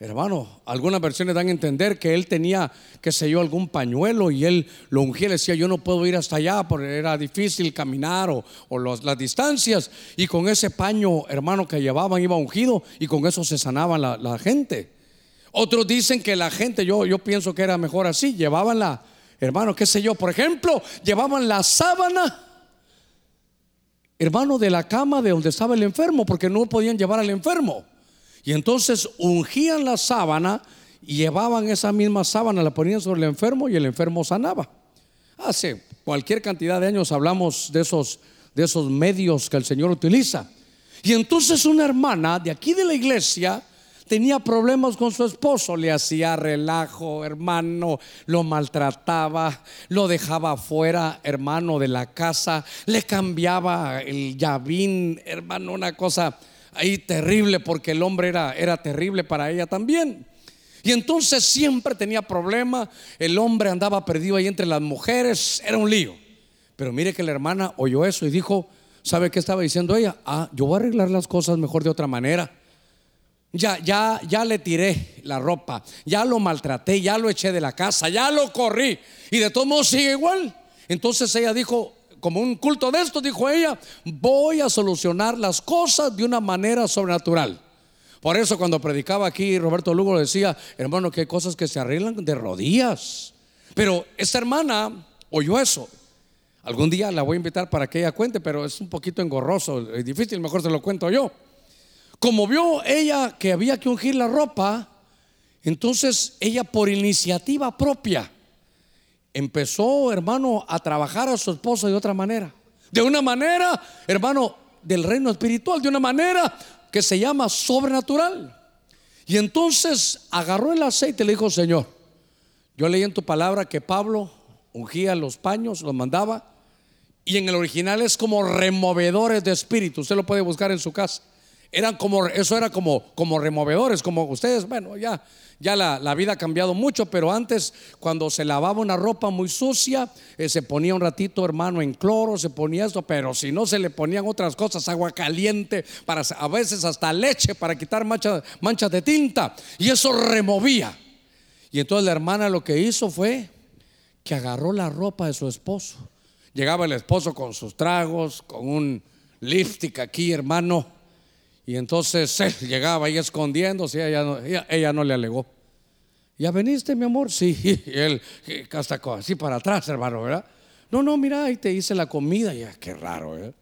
Hermano, algunas versiones dan a entender que él tenía, que sé yo, algún pañuelo y él lo ungía y decía, yo no puedo ir hasta allá porque era difícil caminar o, las distancias. Y con ese paño, hermano, que llevaban iba ungido y con eso se sanaba la, gente. Otros dicen que la gente, yo, yo pienso que era mejor así, llevaban la, hermano, qué sé yo, por ejemplo, llevaban la sábana, hermano, de la cama de donde estaba el enfermo porque no podían llevar al enfermo. Y entonces ungían la sábana y llevaban esa misma sábana, la ponían sobre el enfermo y el enfermo sanaba. Hace cualquier cantidad de años hablamos de esos, de esos medios que el Señor utiliza. Y entonces una hermana de aquí de la iglesia tenía problemas con su esposo, le hacía relajo, hermano, lo maltrataba, lo dejaba fuera, hermano, de la casa, le cambiaba el llavín, hermano, una cosa ahí terrible porque el hombre era, era terrible para ella también. Y entonces siempre tenía problema, el hombre andaba perdido ahí entre las mujeres, era un lío. Pero mire que la hermana oyó eso y dijo, ¿sabe qué estaba diciendo ella? Ah, yo voy a arreglar las cosas mejor de otra manera. Ya, ya, ya le tiré la ropa, ya lo maltraté, ya lo eché de la casa, ya lo corrí y de todos modos sigue igual. Entonces ella dijo, como un culto de esto, dijo ella, voy a solucionar las cosas de una manera sobrenatural. Por eso cuando predicaba aquí Roberto Lugo decía, hermano, que hay cosas que se arreglan de rodillas. Pero esta hermana oyó eso. Algún día la voy a invitar para que ella cuente, pero es un poquito engorroso, es difícil, mejor se lo cuento yo. Como vio ella que había que ungir la ropa, entonces ella por iniciativa propia empezó, hermano, a trabajar a su esposo de otra manera. De una manera, hermano, del reino espiritual, de una manera que se llama sobrenatural. Y entonces agarró el aceite y le dijo, Señor, yo leí en tu palabra que Pablo ungía los paños, los mandaba, y en el original es como removedores de espíritu. Usted lo puede buscar en su casa. Eran como, eso era como, como removedores, como ustedes, bueno, ya, ya la, vida ha cambiado mucho, pero antes cuando se lavaba una ropa muy sucia, eh, se ponía un ratito, hermano, en cloro, se ponía esto, pero si no se le ponían otras cosas, agua caliente, para, a veces hasta leche para quitar manchas de tinta, y eso removía. Y entonces la hermana lo que hizo fue que agarró la ropa de su esposo. Llegaba el esposo con sus tragos, con un lipstick aquí, hermano y entonces él <laughs> llegaba ahí escondiéndose, ella no, ella, no le alegó. ¿Ya veniste, mi amor? Sí, <laughs> y él hasta así para atrás, hermano, ¿verdad? No, no, mira, ahí te hice la comida, ya, qué raro, ¿verdad?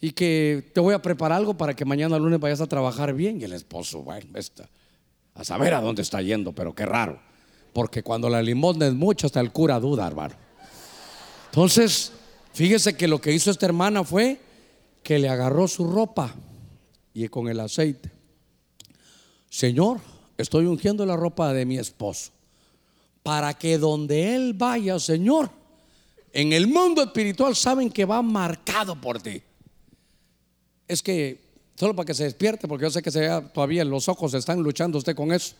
Y que te voy a preparar algo para que mañana lunes vayas a trabajar bien. Y el esposo, bueno, está, a saber a dónde está yendo, pero qué raro. Porque cuando la limosna es mucho, hasta el cura duda, hermano. Entonces, fíjese que lo que hizo esta hermana fue que le agarró su ropa y con el aceite. Señor, estoy ungiendo la ropa de mi esposo para que donde él vaya, Señor, en el mundo espiritual saben que va marcado por ti. Es que solo para que se despierte, porque yo sé que se todavía los ojos están luchando usted con eso,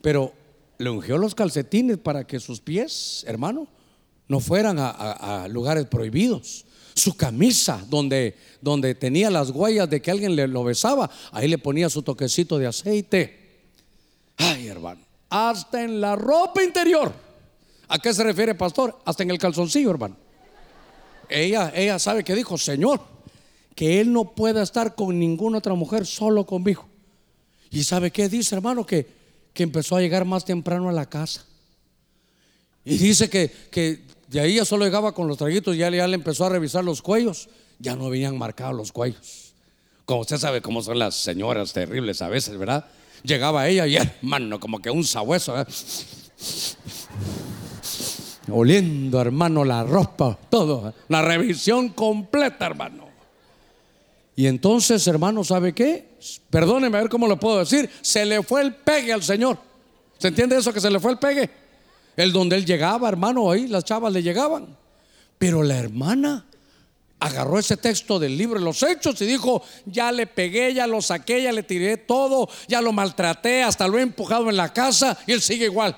pero le ungió los calcetines para que sus pies, hermano, no fueran a lugares prohibidos su camisa donde, donde tenía las huellas de que alguien le lo besaba, ahí le ponía su toquecito de aceite. Ay, hermano, hasta en la ropa interior. ¿A qué se refiere, pastor? Hasta en el calzoncillo, hermano. Ella, ella sabe que dijo, Señor, que él no pueda estar con ninguna otra mujer, solo conmigo. Y sabe qué dice, hermano, que, que empezó a llegar más temprano a la casa. Y dice que, que de ahí ya solo llegaba con los traguitos, ya, ya le empezó a revisar los cuellos. Ya no venían marcados los cuellos. Como usted sabe cómo son las señoras terribles a veces, ¿verdad? Llegaba ella y <laughs> hermano, como que un sabueso. Oliendo, hermano, la ropa, todo. La revisión completa, hermano. Y entonces, hermano, ¿sabe qué? Perdóneme a ver cómo lo puedo decir. Se le fue el pegue al Señor. ¿Se entiende eso que se le fue el pegue? El donde él llegaba, hermano, ahí las chavas le llegaban. Pero la hermana agarró ese texto del libro de los hechos y dijo, ya le pegué, ya lo saqué, ya le tiré todo, ya lo maltraté, hasta lo he empujado en la casa y él sigue igual.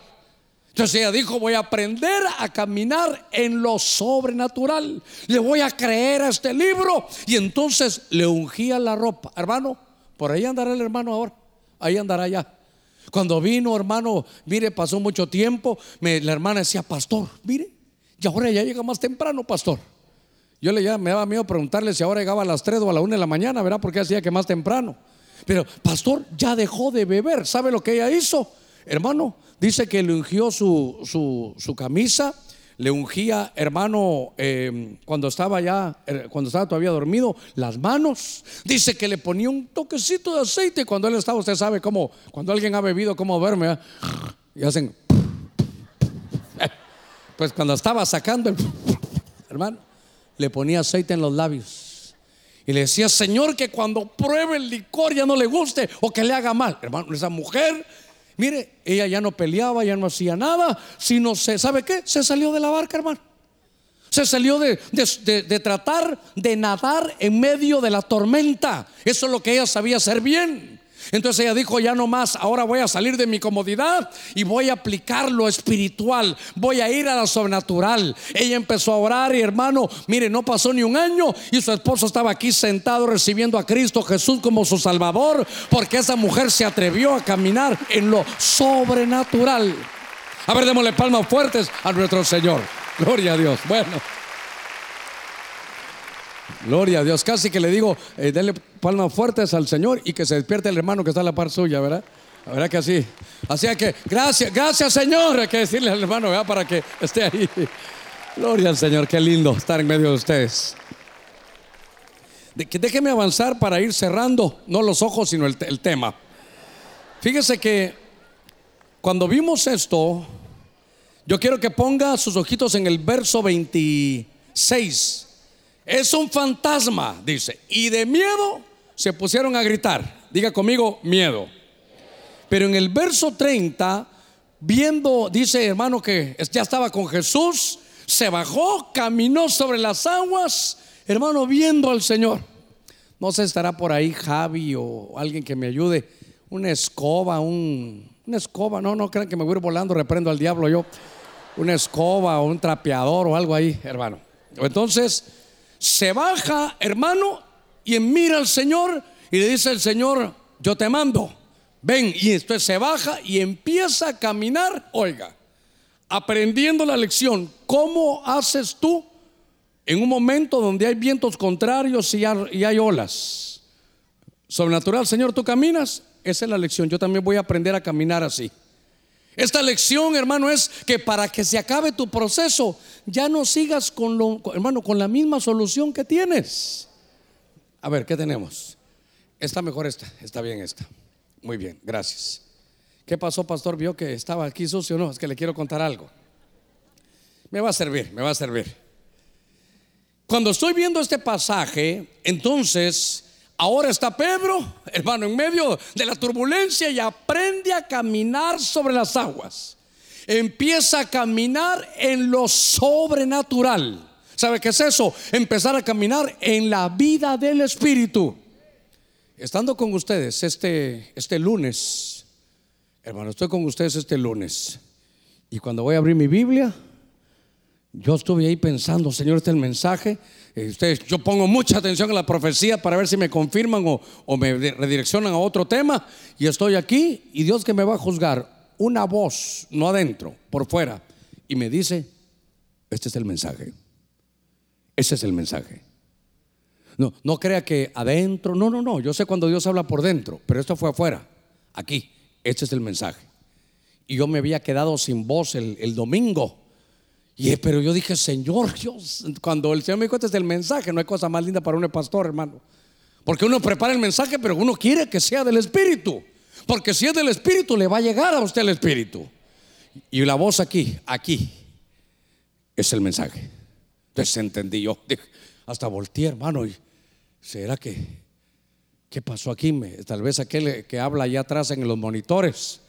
Entonces ella dijo, voy a aprender a caminar en lo sobrenatural. Le voy a creer a este libro. Y entonces le ungía la ropa. Hermano, por ahí andará el hermano ahora. Ahí andará ya. Cuando vino, hermano, mire, pasó mucho tiempo, la hermana decía, pastor, mire, y ahora ya llega más temprano, pastor. Yo le me daba miedo preguntarle si ahora llegaba a las 3 o a la 1 de la mañana, ¿verdad? Porque hacía que más temprano. Pero, pastor, ya dejó de beber. ¿Sabe lo que ella hizo? Hermano, dice que le ungió su, su camisa le ungía, hermano, em, cuando estaba ya, er, cuando estaba todavía dormido, las manos. Dice que le ponía un toquecito de aceite cuando él estaba, usted sabe cómo, cuando alguien ha bebido, cómo duerme, y hacen. <laughs> Pues cuando estaba sacando el, <laughs> hermano, le ponía aceite en los labios. Y le decía, Señor, que cuando pruebe el licor ya no le guste o que le haga mal. Hermano, esa mujer Mire, ella ya no peleaba, ya no hacía nada, sino se, ¿sabe qué? Se salió de la barca, hermano. Se salió de, de, tratar de nadar en medio de la tormenta. Eso es lo que ella sabía hacer bien. Entonces ella dijo, ya no más, ahora voy a salir de mi comodidad y voy a aplicar lo espiritual, voy a ir a lo sobrenatural. Ella empezó a orar y hermano, mire, no pasó ni un año y su esposo estaba aquí sentado recibiendo a Cristo Jesús como su Salvador, porque esa mujer se atrevió a caminar en lo sobrenatural. A ver, démosle palmas fuertes a nuestro Señor. Gloria a Dios. Bueno. Gloria a Dios. Casi que le digo, eh, denle palmas fuertes al Señor y que se despierte el hermano que está a la par suya, ¿verdad? La verdad que así. Así que, gracias, gracias Señor. Hay que decirle al hermano, ¿verdad? Para que esté ahí. Gloria al Señor, qué lindo estar en medio de ustedes. déjeme avanzar para ir cerrando, no los ojos, sino el tema. Fíjese que cuando vimos esto, yo quiero que ponga sus ojitos en el verso 26. Es un fantasma, dice. Y de miedo se pusieron a gritar. Diga conmigo, miedo. Pero en el verso 30, viendo, dice hermano que ya estaba con Jesús, se bajó, caminó sobre las aguas, hermano, viendo al Señor. No sé, estará por ahí Javi o alguien que me ayude. Una escoba, un, una escoba. No, no crean que me voy a ir volando, reprendo al diablo yo. Una escoba o un trapeador o algo ahí, hermano. Entonces, se baja, hermano, y mira al Señor y le dice el Señor, yo te mando, ven. Y entonces se baja y empieza a caminar, oiga, aprendiendo la lección. ¿Cómo haces tú en un momento donde hay vientos contrarios y hay, olas? Sobrenatural, Señor, tú caminas. Esa es la lección. Yo también voy a aprender a caminar así. Esta lección, hermano, es que para que se acabe tu proceso, ya no sigas con lo, hermano, con la misma solución que tienes. A ver, ¿qué tenemos? Está mejor esta, está bien esta. Muy bien, gracias. ¿Qué pasó, pastor? ¿Vio que estaba aquí sucio? No, es que le quiero contar algo. Me va a servir, me va a servir. Cuando estoy viendo este pasaje, entonces Ahora está Pedro, hermano, en medio de la turbulencia y aprende a caminar sobre las aguas. Empieza a caminar en lo sobrenatural. ¿Sabe qué es eso? Empezar a caminar en la vida del Espíritu. Estando con ustedes este, este lunes, hermano, estoy con ustedes este lunes. Y cuando voy a abrir mi Biblia, yo estuve ahí pensando, Señor, este es el mensaje. Eh, ustedes, yo pongo mucha atención a la profecía para ver si me confirman o, me redireccionan a otro tema. Y estoy aquí y Dios que me va a juzgar, una voz, no adentro, por fuera, y me dice, este es el mensaje. Ese es el mensaje. No, no crea que adentro, no, no, no, yo sé cuando Dios habla por dentro, pero esto fue afuera, aquí, este es el mensaje. Y yo me había quedado sin voz el domingo y, pero yo dije, Señor Dios, cuando el Señor me dijo, este es el mensaje, no hay cosa más linda para un pastor, hermano. Porque uno prepara el mensaje, pero uno quiere que sea del Espíritu. Porque si es del Espíritu, le va a llegar a usted el Espíritu. Y la voz aquí, aquí, es el mensaje. Entonces entendí yo, <laughs> hasta volteé, hermano, y ¿será que, qué pasó aquí? Tal vez aquel que habla allá atrás en los monitores.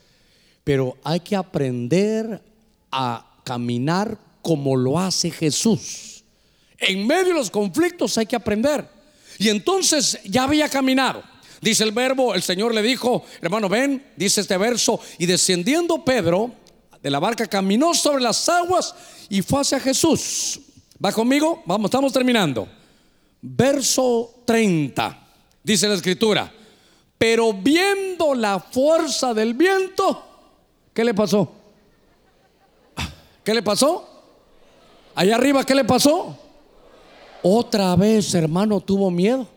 Pero hay que aprender a caminar como lo hace Jesús. En medio de los conflictos hay que aprender. Y entonces ya había caminado. Dice el verbo, el Señor le dijo, hermano, ven, dice este verso, y descendiendo Pedro de la barca caminó sobre las aguas y fue hacia Jesús. ¿Va conmigo? Vamos, estamos terminando. Verso 30, dice la escritura, pero viendo la fuerza del viento, ¿qué le pasó? ¿Qué le pasó? Allá arriba, ¿qué le pasó? Otra vez, hermano, tuvo miedo.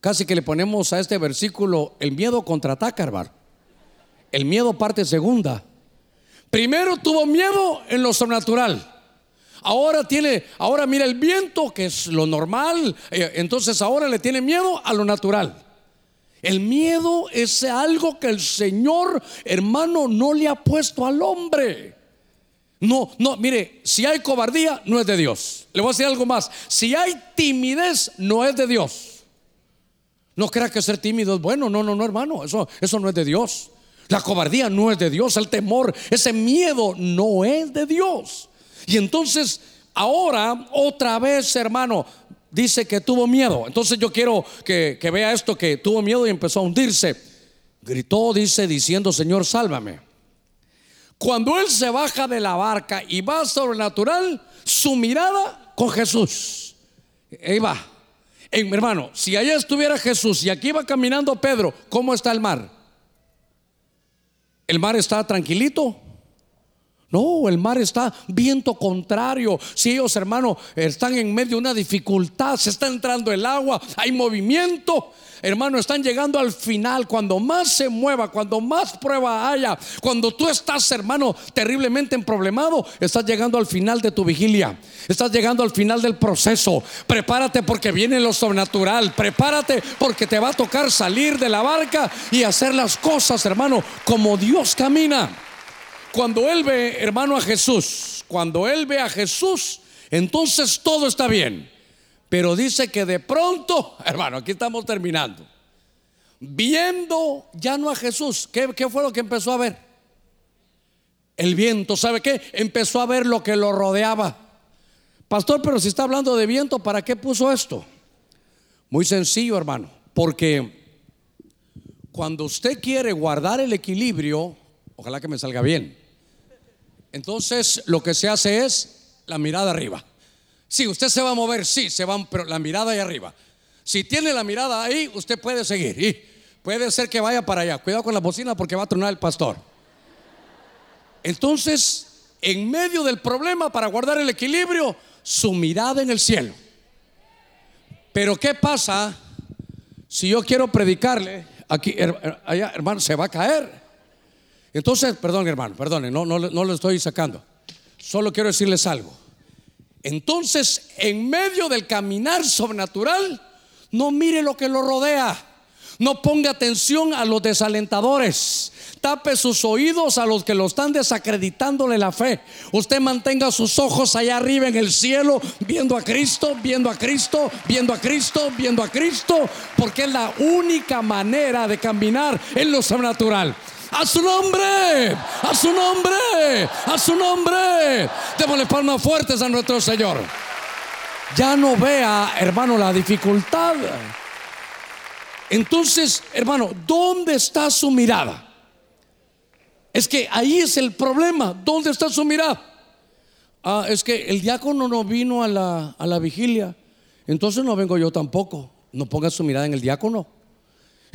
Casi que le ponemos a este versículo el miedo contraataca, hermano. El miedo parte segunda. Primero tuvo miedo en lo sobrenatural. Ahora tiene, ahora mira el viento, que es lo normal. Eh, entonces ahora le tiene miedo a lo natural. El miedo es algo que el Señor, hermano, no le ha puesto al hombre. No, no, mire, si hay cobardía, no es de Dios. Le voy a decir algo más. Si hay timidez, no es de Dios. No crea que ser tímido es bueno. No, no, no, hermano. Eso, eso no es de Dios. La cobardía no es de Dios. El temor, ese miedo no es de Dios. Y entonces, ahora, otra vez, hermano, dice que tuvo miedo. Entonces yo quiero que, que vea esto, que tuvo miedo y empezó a hundirse. Gritó, dice, diciendo, Señor, sálvame. Cuando él se baja de la barca y va sobrenatural, su mirada con Jesús. Ahí va. En, hermano, si allá estuviera Jesús y aquí va caminando Pedro, ¿cómo está el mar? ¿El mar está tranquilito? No, el mar está viento contrario. Si ellos, hermano, están en medio de una dificultad, se está entrando el agua, hay movimiento. Hermano, están llegando al final. Cuando más se mueva, cuando más prueba haya, cuando tú estás, hermano, terriblemente emproblemado, estás llegando al final de tu vigilia. Estás llegando al final del proceso. Prepárate porque viene lo sobrenatural. Prepárate porque te va a tocar salir de la barca y hacer las cosas, hermano, como Dios camina. Cuando él ve, hermano, a Jesús, cuando él ve a Jesús, entonces todo está bien. Pero dice que de pronto, <laughs> hermano, aquí estamos terminando. Viendo ya no a Jesús, ¿qué, ¿qué, fue lo que empezó a ver? El viento, ¿sabe qué? Empezó a ver lo que lo rodeaba. Pastor, pero si está hablando de viento, ¿para qué puso esto? Muy sencillo, hermano, porque cuando usted quiere guardar el equilibrio, ojalá que me salga bien, entonces lo que se hace es la mirada arriba. Si usted se va a mover, sí, se va, pero la mirada ahí arriba. Si tiene la mirada ahí, usted puede seguir. Y puede ser que vaya para allá. Cuidado con la bocina porque va a tronar el pastor. Entonces, en medio del problema, para guardar el equilibrio, su mirada en el cielo. Pero ¿qué pasa si yo quiero predicarle? Aquí, allá, hermano, se va a caer. Entonces, perdón hermano, perdone, no, no, no lo estoy sacando. Solo quiero decirles algo. Entonces, en medio del caminar sobrenatural, no mire lo que lo rodea. No ponga atención a los desalentadores. Tape sus oídos a los que lo están desacreditándole la fe. Usted mantenga sus ojos allá arriba en el cielo, viendo a Cristo, viendo a Cristo, viendo a Cristo, viendo a Cristo, porque es la única manera de caminar en lo sobrenatural. A su nombre, a su nombre, a su nombre. Démosle palmas fuertes a nuestro Señor. Ya no vea, hermano, la dificultad. Entonces, hermano, ¿dónde está su mirada? Es que ahí es el problema. ¿Dónde está su mirada? Ah, es que el diácono no vino a la, a la vigilia. Entonces no vengo yo tampoco. No ponga su mirada en el diácono.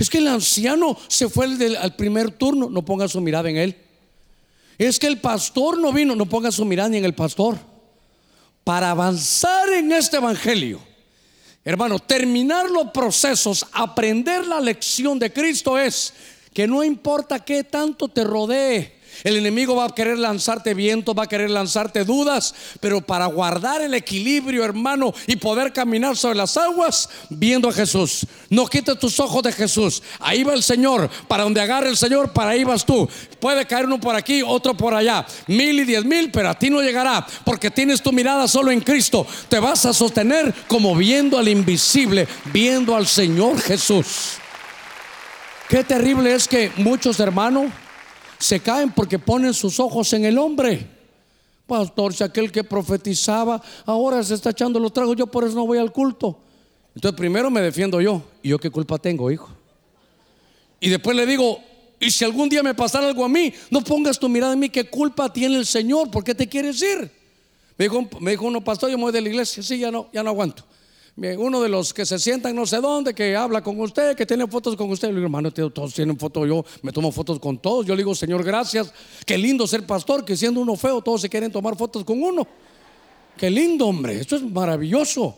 Es que el anciano se fue al primer turno, no ponga su mirada en él. Es que el pastor no vino, no ponga su mirada ni en el pastor. Para avanzar en este evangelio, hermano, terminar los procesos, aprender la lección de Cristo es que no importa qué tanto te rodee, el enemigo va a querer lanzarte viento, va a querer lanzarte dudas, pero para guardar el equilibrio, hermano, y poder caminar sobre las aguas, viendo a Jesús. No quites tus ojos de Jesús. Ahí va el Señor. Para donde agarre el Señor, para ahí vas tú. Puede caer uno por aquí, otro por allá. Mil y diez mil, pero a ti no llegará, porque tienes tu mirada solo en Cristo. Te vas a sostener como viendo al invisible, viendo al Señor Jesús. Qué terrible es que muchos hermanos se caen porque ponen sus ojos en el hombre. Pastor, si aquel que profetizaba ahora se está echando los tragos, yo por eso no voy al culto. Entonces primero me defiendo yo. ¿Y yo qué culpa tengo, hijo? Y después le digo, y si algún día me pasara algo a mí, no pongas tu mirada en mí, ¿qué culpa tiene el Señor? ¿Por qué te quieres ir? Me dijo, me dijo uno, pastor, yo me voy de la iglesia. Sí, ya no, ya no aguanto uno de los que se sientan no sé dónde, que habla con usted, que tiene fotos con usted. Le digo, hermano, todos tienen fotos, yo me tomo fotos con todos. Yo le digo, Señor, gracias. Qué lindo ser pastor, que siendo uno feo, todos se quieren tomar fotos con uno. Qué lindo, hombre, esto es maravilloso.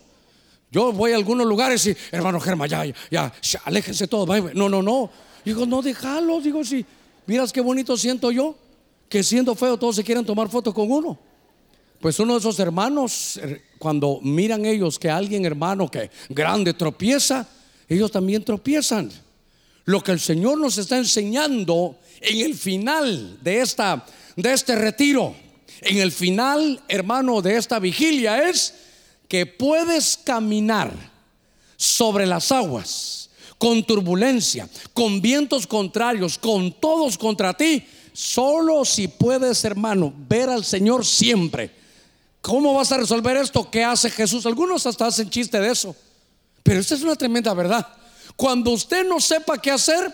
Yo voy a algunos lugares y, hermano Germa, ya, ya, aléjense todos. No, no, no. Digo, no, déjalo. Digo, si, miras qué bonito siento yo, que siendo feo, todos se quieren tomar fotos con uno. Pues uno de esos hermanos, er, cuando miran ellos que alguien hermano que grande tropieza, ellos también tropiezan. Lo que el Señor nos está enseñando en el final de esta de este retiro, en el final, hermano, de esta vigilia es que puedes caminar sobre las aguas con turbulencia, con vientos contrarios, con todos contra ti, solo si puedes, hermano, ver al Señor siempre ¿cómo vas a resolver esto? ¿Qué hace Jesús? Algunos hasta hacen chiste de eso. Pero esta es una tremenda verdad. Cuando usted no sepa qué hacer,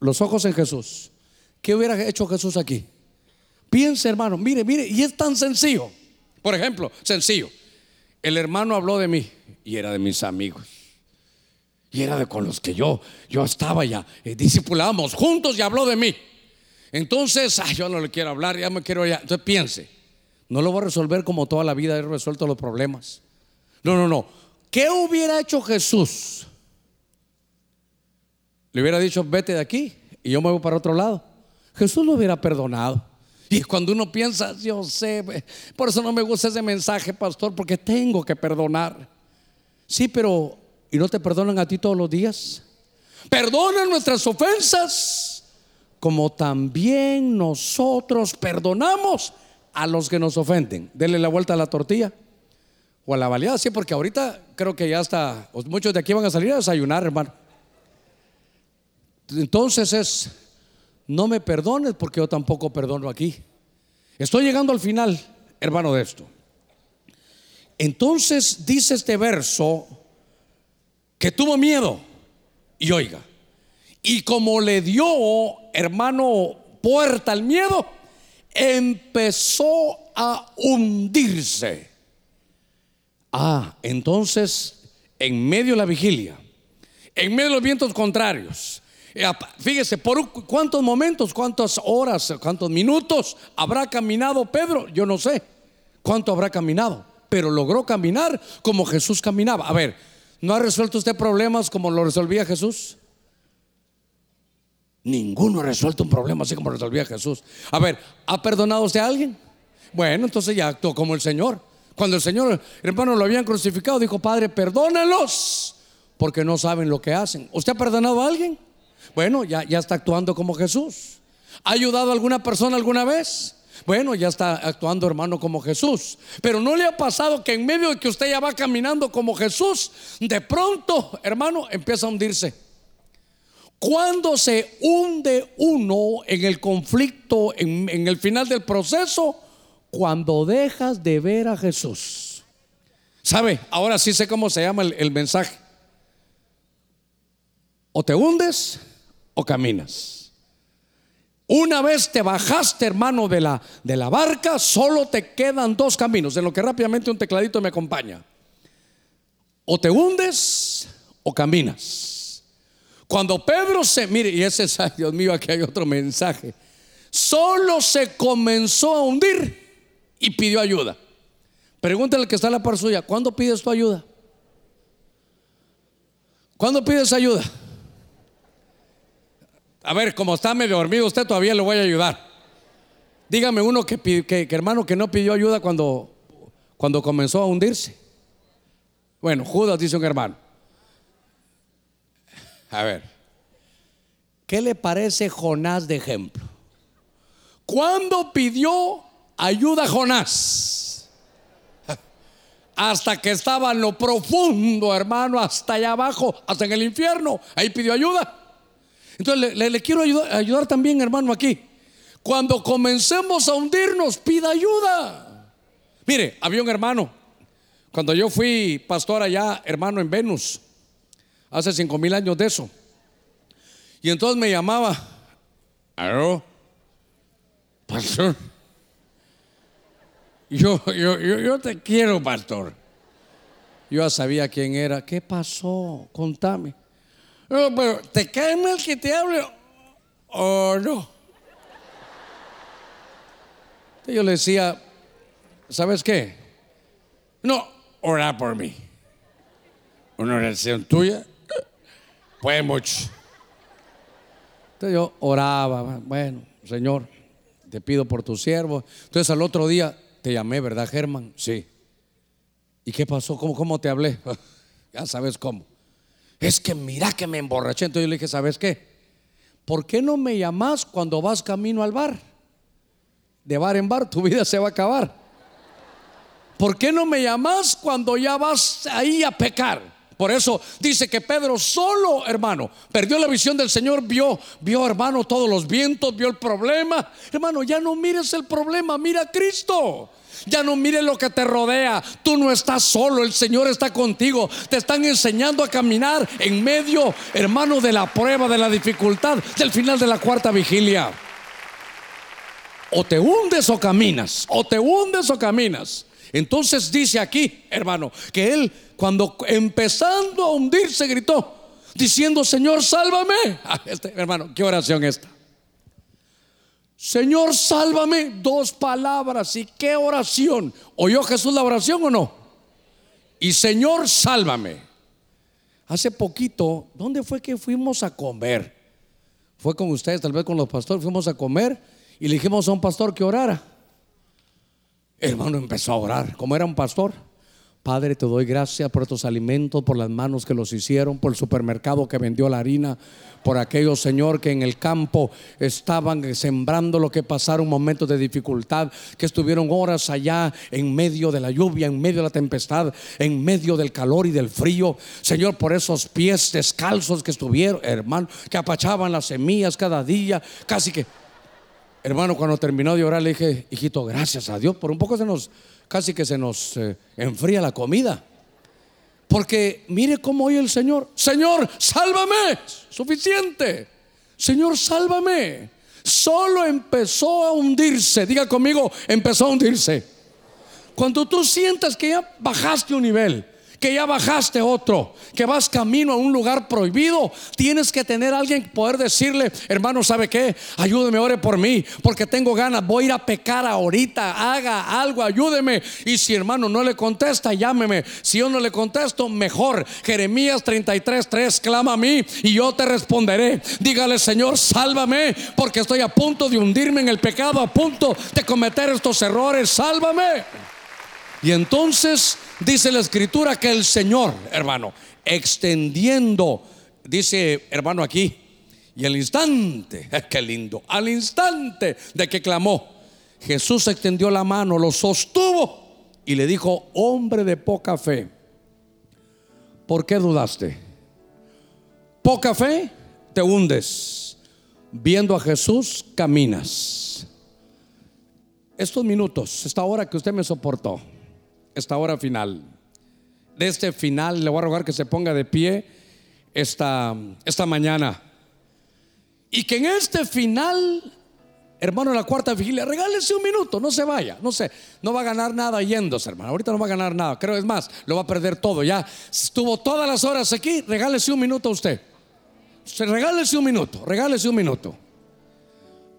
los ojos en Jesús. ¿Qué hubiera hecho Jesús aquí? Piense, hermano, mire, mire, y es tan sencillo. Por ejemplo, sencillo. El hermano habló de mí y era de mis amigos. Y era de con los que yo, yo estaba ya, eh, discipulábamos juntos y habló de mí. Entonces, yo no le quiero hablar, ya me quiero ya. Entonces piense, no lo voy a resolver como toda la vida he resuelto los problemas. No, no, no. ¿Qué hubiera hecho Jesús? Le hubiera dicho, vete de aquí y yo me voy para otro lado. Jesús lo hubiera perdonado. Y cuando uno piensa, yo sé, por eso no me gusta ese mensaje, pastor, porque tengo que perdonar. Sí, pero ¿y no te perdonan a ti todos los días? Perdonan nuestras ofensas, como también nosotros perdonamos a los que nos ofenden. Dele la vuelta a la tortilla o a la baleada, sí, porque ahorita creo que ya está, muchos de aquí van a salir a desayunar, hermano. Entonces es, no me perdones porque yo tampoco perdono aquí. Estoy llegando al final, hermano, de esto. Entonces dice este verso que tuvo miedo y oiga, y como le dio, hermano, puerta al miedo, empezó a hundirse. Ah, entonces, en medio de la vigilia, en medio de los vientos contrarios, eh, fíjese, por cuántos momentos, cuántas horas, cuántos minutos habrá caminado Pedro, yo no sé cuánto habrá caminado, pero logró caminar como Jesús caminaba. A ver, ¿no ha resuelto usted problemas como lo resolvía Jesús? Ninguno ha resuelto un problema así como resolvía Jesús. A ver, ¿ha perdonado usted a alguien? Bueno, entonces ya actuó como el Señor. Cuando el Señor, hermano, lo habían crucificado, dijo, Padre, perdónalos, porque no saben lo que hacen. ¿Usted ha perdonado a alguien? Bueno, ya, ya está actuando como Jesús. ¿Ha ayudado a alguna persona alguna vez? Bueno, ya está actuando hermano como Jesús. Pero no le ha pasado que en medio de que usted ya va caminando como Jesús, de pronto, hermano, empieza a hundirse. Cuando se hunde uno en el conflicto, en, el final del proceso, cuando dejas de ver a Jesús. ¿Sabe? Ahora sí sé cómo se llama el mensaje. O te hundes o caminas. Una vez te bajaste, hermano, de la, de la barca, solo te quedan dos caminos, en lo que rápidamente un tecladito me acompaña. O te hundes o caminas. Cuando Pedro se, mire, y ese es, Dios mío, aquí hay otro mensaje. Solo se comenzó a hundir y pidió ayuda. Pregúntale al que está en la par suya, ¿cuándo pides tu ayuda? ¿Cuándo pides ayuda? A ver, como está medio dormido usted, todavía le voy a ayudar. Dígame uno que, que, hermano que no pidió ayuda cuando, cuando comenzó a hundirse. Bueno, Judas dice un hermano. A ver, ¿qué le parece Jonás de ejemplo? ¿Cuándo pidió ayuda Jonás? Hasta que estaba en lo profundo, hermano, hasta allá abajo, hasta en el infierno. Ahí pidió ayuda. Entonces le, quiero ayudar, ayudar también, hermano, aquí. Cuando comencemos a hundirnos, pida ayuda. Mire, había un hermano, cuando yo fui pastor allá, hermano, en Venus, hace cinco mil años de eso. Y entonces me llamaba, ¿aló? Pastor. Yo, yo, yo, yo te quiero, pastor. Yo ya sabía quién era. ¿Qué pasó? Contame. No, pero ¿te cae mal que te hable o no? Yo le decía, ¿sabes qué? No, ora por mí. Una oración tuya puede mucho. Entonces yo oraba, bueno, Señor, te pido por tu siervo. Entonces al otro día te llamé, ¿verdad, Germán? Sí. ¿Y qué pasó? ¿Cómo, cómo te hablé? <laughs> ya sabes cómo es que mira que me emborraché. Entonces yo le dije, ¿sabes qué? ¿Por qué no me llamas cuando vas camino al bar? De bar en bar, tu <laughs> vida se va a acabar. ¿Por qué no me llamas cuando ya vas ahí a pecar? Por eso dice que Pedro solo, hermano, perdió la visión del Señor, vio, vio, hermano, todos los vientos, vio el problema. Hermano, ya no mires el problema, mira a Cristo. Ya no mires lo que te rodea. Tú no estás solo, el Señor está contigo. Te están enseñando a caminar en medio, hermano, de la prueba, de la dificultad, del final de la cuarta vigilia. O te hundes o caminas, o te hundes o caminas. Entonces dice aquí, hermano, que él cuando empezando a hundirse gritó, diciendo, Señor, sálvame. <laughs> Ah, este, hermano, ¿qué oración esta? Señor, sálvame. Dos palabras. ¿Y qué oración? ¿Oyó Jesús la oración o no? Y Señor, sálvame. Hace poquito, ¿dónde fue que fuimos a comer? Fue con ustedes, tal vez con los pastores, fuimos a comer y le dijimos a un pastor que orara. Hermano empezó a orar, como era un pastor. Padre, te doy gracias por estos alimentos, por las manos que los hicieron, por el supermercado que vendió la harina, por aquellos, Señor, que en el campo estaban sembrando lo que pasaron momentos de dificultad, que estuvieron horas allá en medio de la lluvia, en medio de la tempestad, en medio del calor y del frío. Señor, por esos pies descalzos que estuvieron, hermano, que apachaban las semillas cada día, casi que Hermano, cuando terminó de orar le dije, hijito, gracias a Dios. Por un poco se nos, casi que se nos eh, enfría la comida. Porque mire cómo oye el Señor. Señor, sálvame. Suficiente. Señor, sálvame. Solo empezó a hundirse. Diga conmigo, empezó a hundirse. Cuando tú sientas que ya bajaste un nivel que ya bajaste otro, que vas camino a un lugar prohibido, tienes que tener alguien poder decirle, hermano, ¿sabe qué? Ayúdeme, ore por mí, porque tengo ganas, voy a ir a pecar ahorita, haga algo, ayúdeme. Y si hermano no le contesta, llámeme. Si yo no le contesto, mejor. Jeremías 33, 3, clama a mí y yo te responderé. Dígale, Señor, sálvame, porque estoy a punto de hundirme en el pecado, a punto de cometer estos errores, sálvame. Y entonces dice la escritura que el Señor, hermano, extendiendo, dice hermano aquí, y al instante, <laughs> qué lindo, al instante de que clamó, Jesús extendió la mano, lo sostuvo y le dijo, hombre de poca fe, ¿por qué dudaste? Poca fe, te hundes. Viendo a Jesús, caminas. Estos minutos, esta hora que usted me soportó, esta hora final. De este final le voy a rogar que se ponga de pie esta, esta mañana. Y que en este final, hermano, en la cuarta vigilia, regálese un minuto, no se vaya, no sé, no va a ganar nada yéndose, hermano. Ahorita no va a ganar nada, creo es más, lo va a perder todo. Ya estuvo todas las horas aquí, regálese un minuto a usted. Regálese un minuto, regálese un minuto.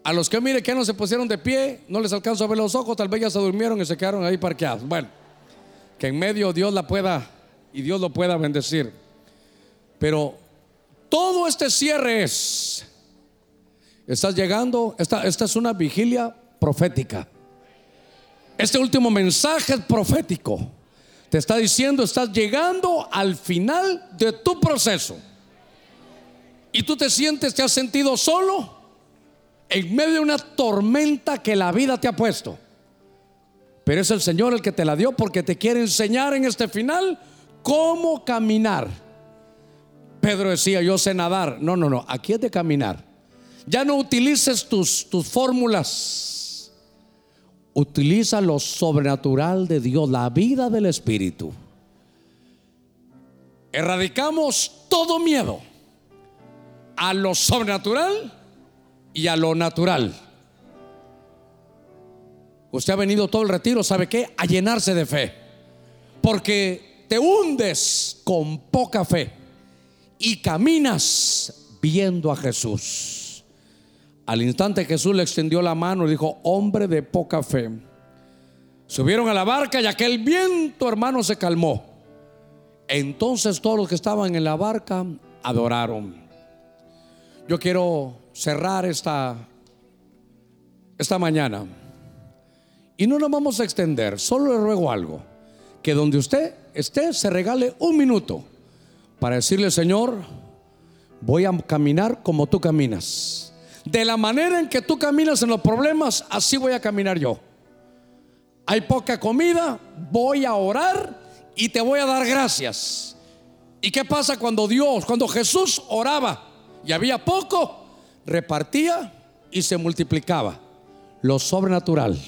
A los que mire que no se pusieron de pie, no les alcanzo a ver los ojos, tal vez ya se durmieron y se quedaron ahí parqueados. Bueno que en medio Dios la pueda y Dios lo pueda bendecir. Pero todo este cierre es, estás llegando, esta, esta es una vigilia profética. Este último mensaje es profético. Te está diciendo, estás llegando al final de tu proceso. Y tú te sientes, te has sentido solo en medio de una tormenta que la vida te ha puesto. Pero es el Señor el que te la dio porque te quiere enseñar en este final cómo caminar. Pedro decía, yo sé nadar. No, no, no, aquí es de caminar. Ya no utilices tus, tus fórmulas. Utiliza lo sobrenatural de Dios, la vida del Espíritu. Erradicamos todo miedo a lo sobrenatural y a lo natural. Usted ha venido todo el retiro, ¿sabe qué? A llenarse de fe. Porque te hundes con poca fe y caminas viendo a Jesús. Al instante Jesús le extendió la mano y dijo, hombre de poca fe. Subieron a la barca y aquel viento, hermano, se calmó. Entonces todos los que estaban en la barca adoraron. Yo quiero cerrar esta, esta mañana y no nos vamos a extender, solo le ruego algo, que donde usted esté se regale un minuto para decirle, Señor, voy a caminar como tú caminas. De la manera en que tú caminas en los problemas, así voy a caminar yo. Hay poca comida, voy a orar y te voy a dar gracias. ¿Y qué pasa cuando Dios, cuando Jesús oraba y había poco, repartía y se multiplicaba? Lo sobrenatural.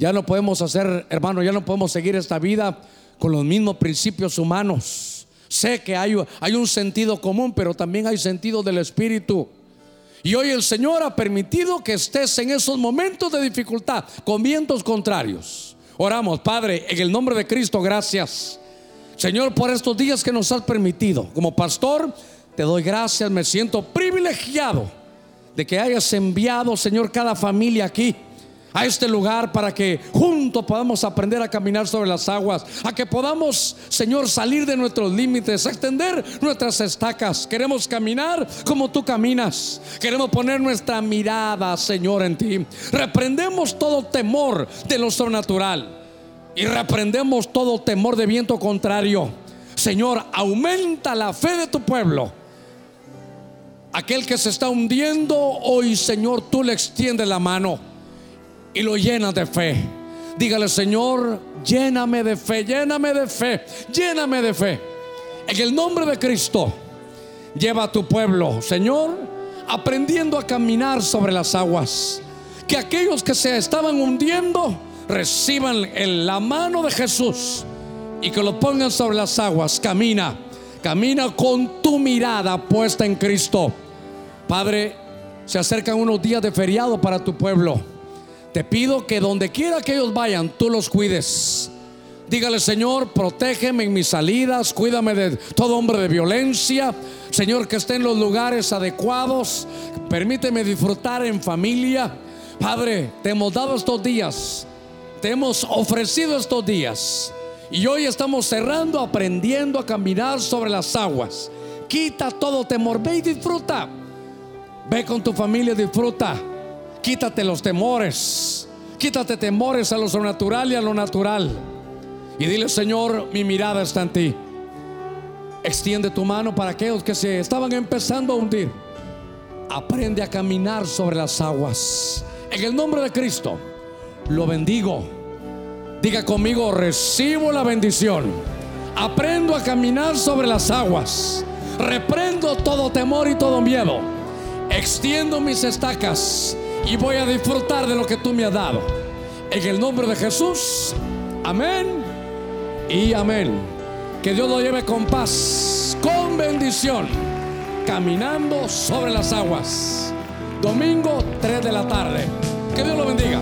Ya no podemos hacer, hermano, ya no podemos seguir esta vida con los mismos principios humanos. Sé que hay, un sentido común, pero también hay sentido del Espíritu. Y hoy el Señor ha permitido que estés en esos momentos de dificultad con vientos contrarios. Oramos, Padre, en el nombre de Cristo, gracias. Señor, por estos días que nos has permitido. Como pastor, te doy gracias, me siento privilegiado de que hayas enviado, Señor, cada familia aquí a este lugar para que juntos podamos aprender a caminar sobre las aguas, a que podamos, Señor, salir de nuestros límites, extender nuestras estacas. Queremos caminar como tú caminas. Queremos poner nuestra mirada, Señor, en ti. Reprendemos todo temor de lo sobrenatural y reprendemos todo temor de viento contrario. Señor, aumenta la fe de tu pueblo. Aquel que se está hundiendo, hoy, Señor, tú le extiendes la mano y lo llena de fe. Dígale, Señor, lléname de fe, lléname de fe, lléname de fe. En el nombre de Cristo, lleva a tu pueblo, Señor, aprendiendo a caminar sobre las aguas. Que aquellos que se estaban hundiendo reciban en la mano de Jesús y que lo pongan sobre las aguas. Camina, camina con tu mirada puesta en Cristo. Padre, se acercan unos días de feriado para tu pueblo. Te pido que donde quiera que ellos vayan, tú los cuides. Dígale, Señor, protégeme en mis salidas, cuídame de todo hombre de violencia. Señor, que esté en los lugares adecuados. Permíteme disfrutar en familia. Padre, te hemos dado estos días. Te hemos ofrecido estos días. Y hoy estamos cerrando, aprendiendo a caminar sobre las aguas. Quita todo temor. Ve y disfruta. Ve con tu familia, disfruta. Quítate los temores. Quítate temores a lo sobrenatural y a lo natural. Y dile, Señor, mi mirada está en ti. Extiende tu mano para aquellos que se estaban empezando a hundir. Aprende a caminar sobre las aguas. En el nombre de Cristo, lo bendigo. Diga conmigo, recibo la bendición. Aprendo a caminar sobre las aguas. Reprendo todo temor y todo miedo. Extiendo mis estacas y voy a disfrutar de lo que tú me has dado. En el nombre de Jesús, amén y amén. Que Dios lo lleve con paz, con bendición, caminando sobre las aguas. Domingo 3 de la tarde. Que Dios lo bendiga.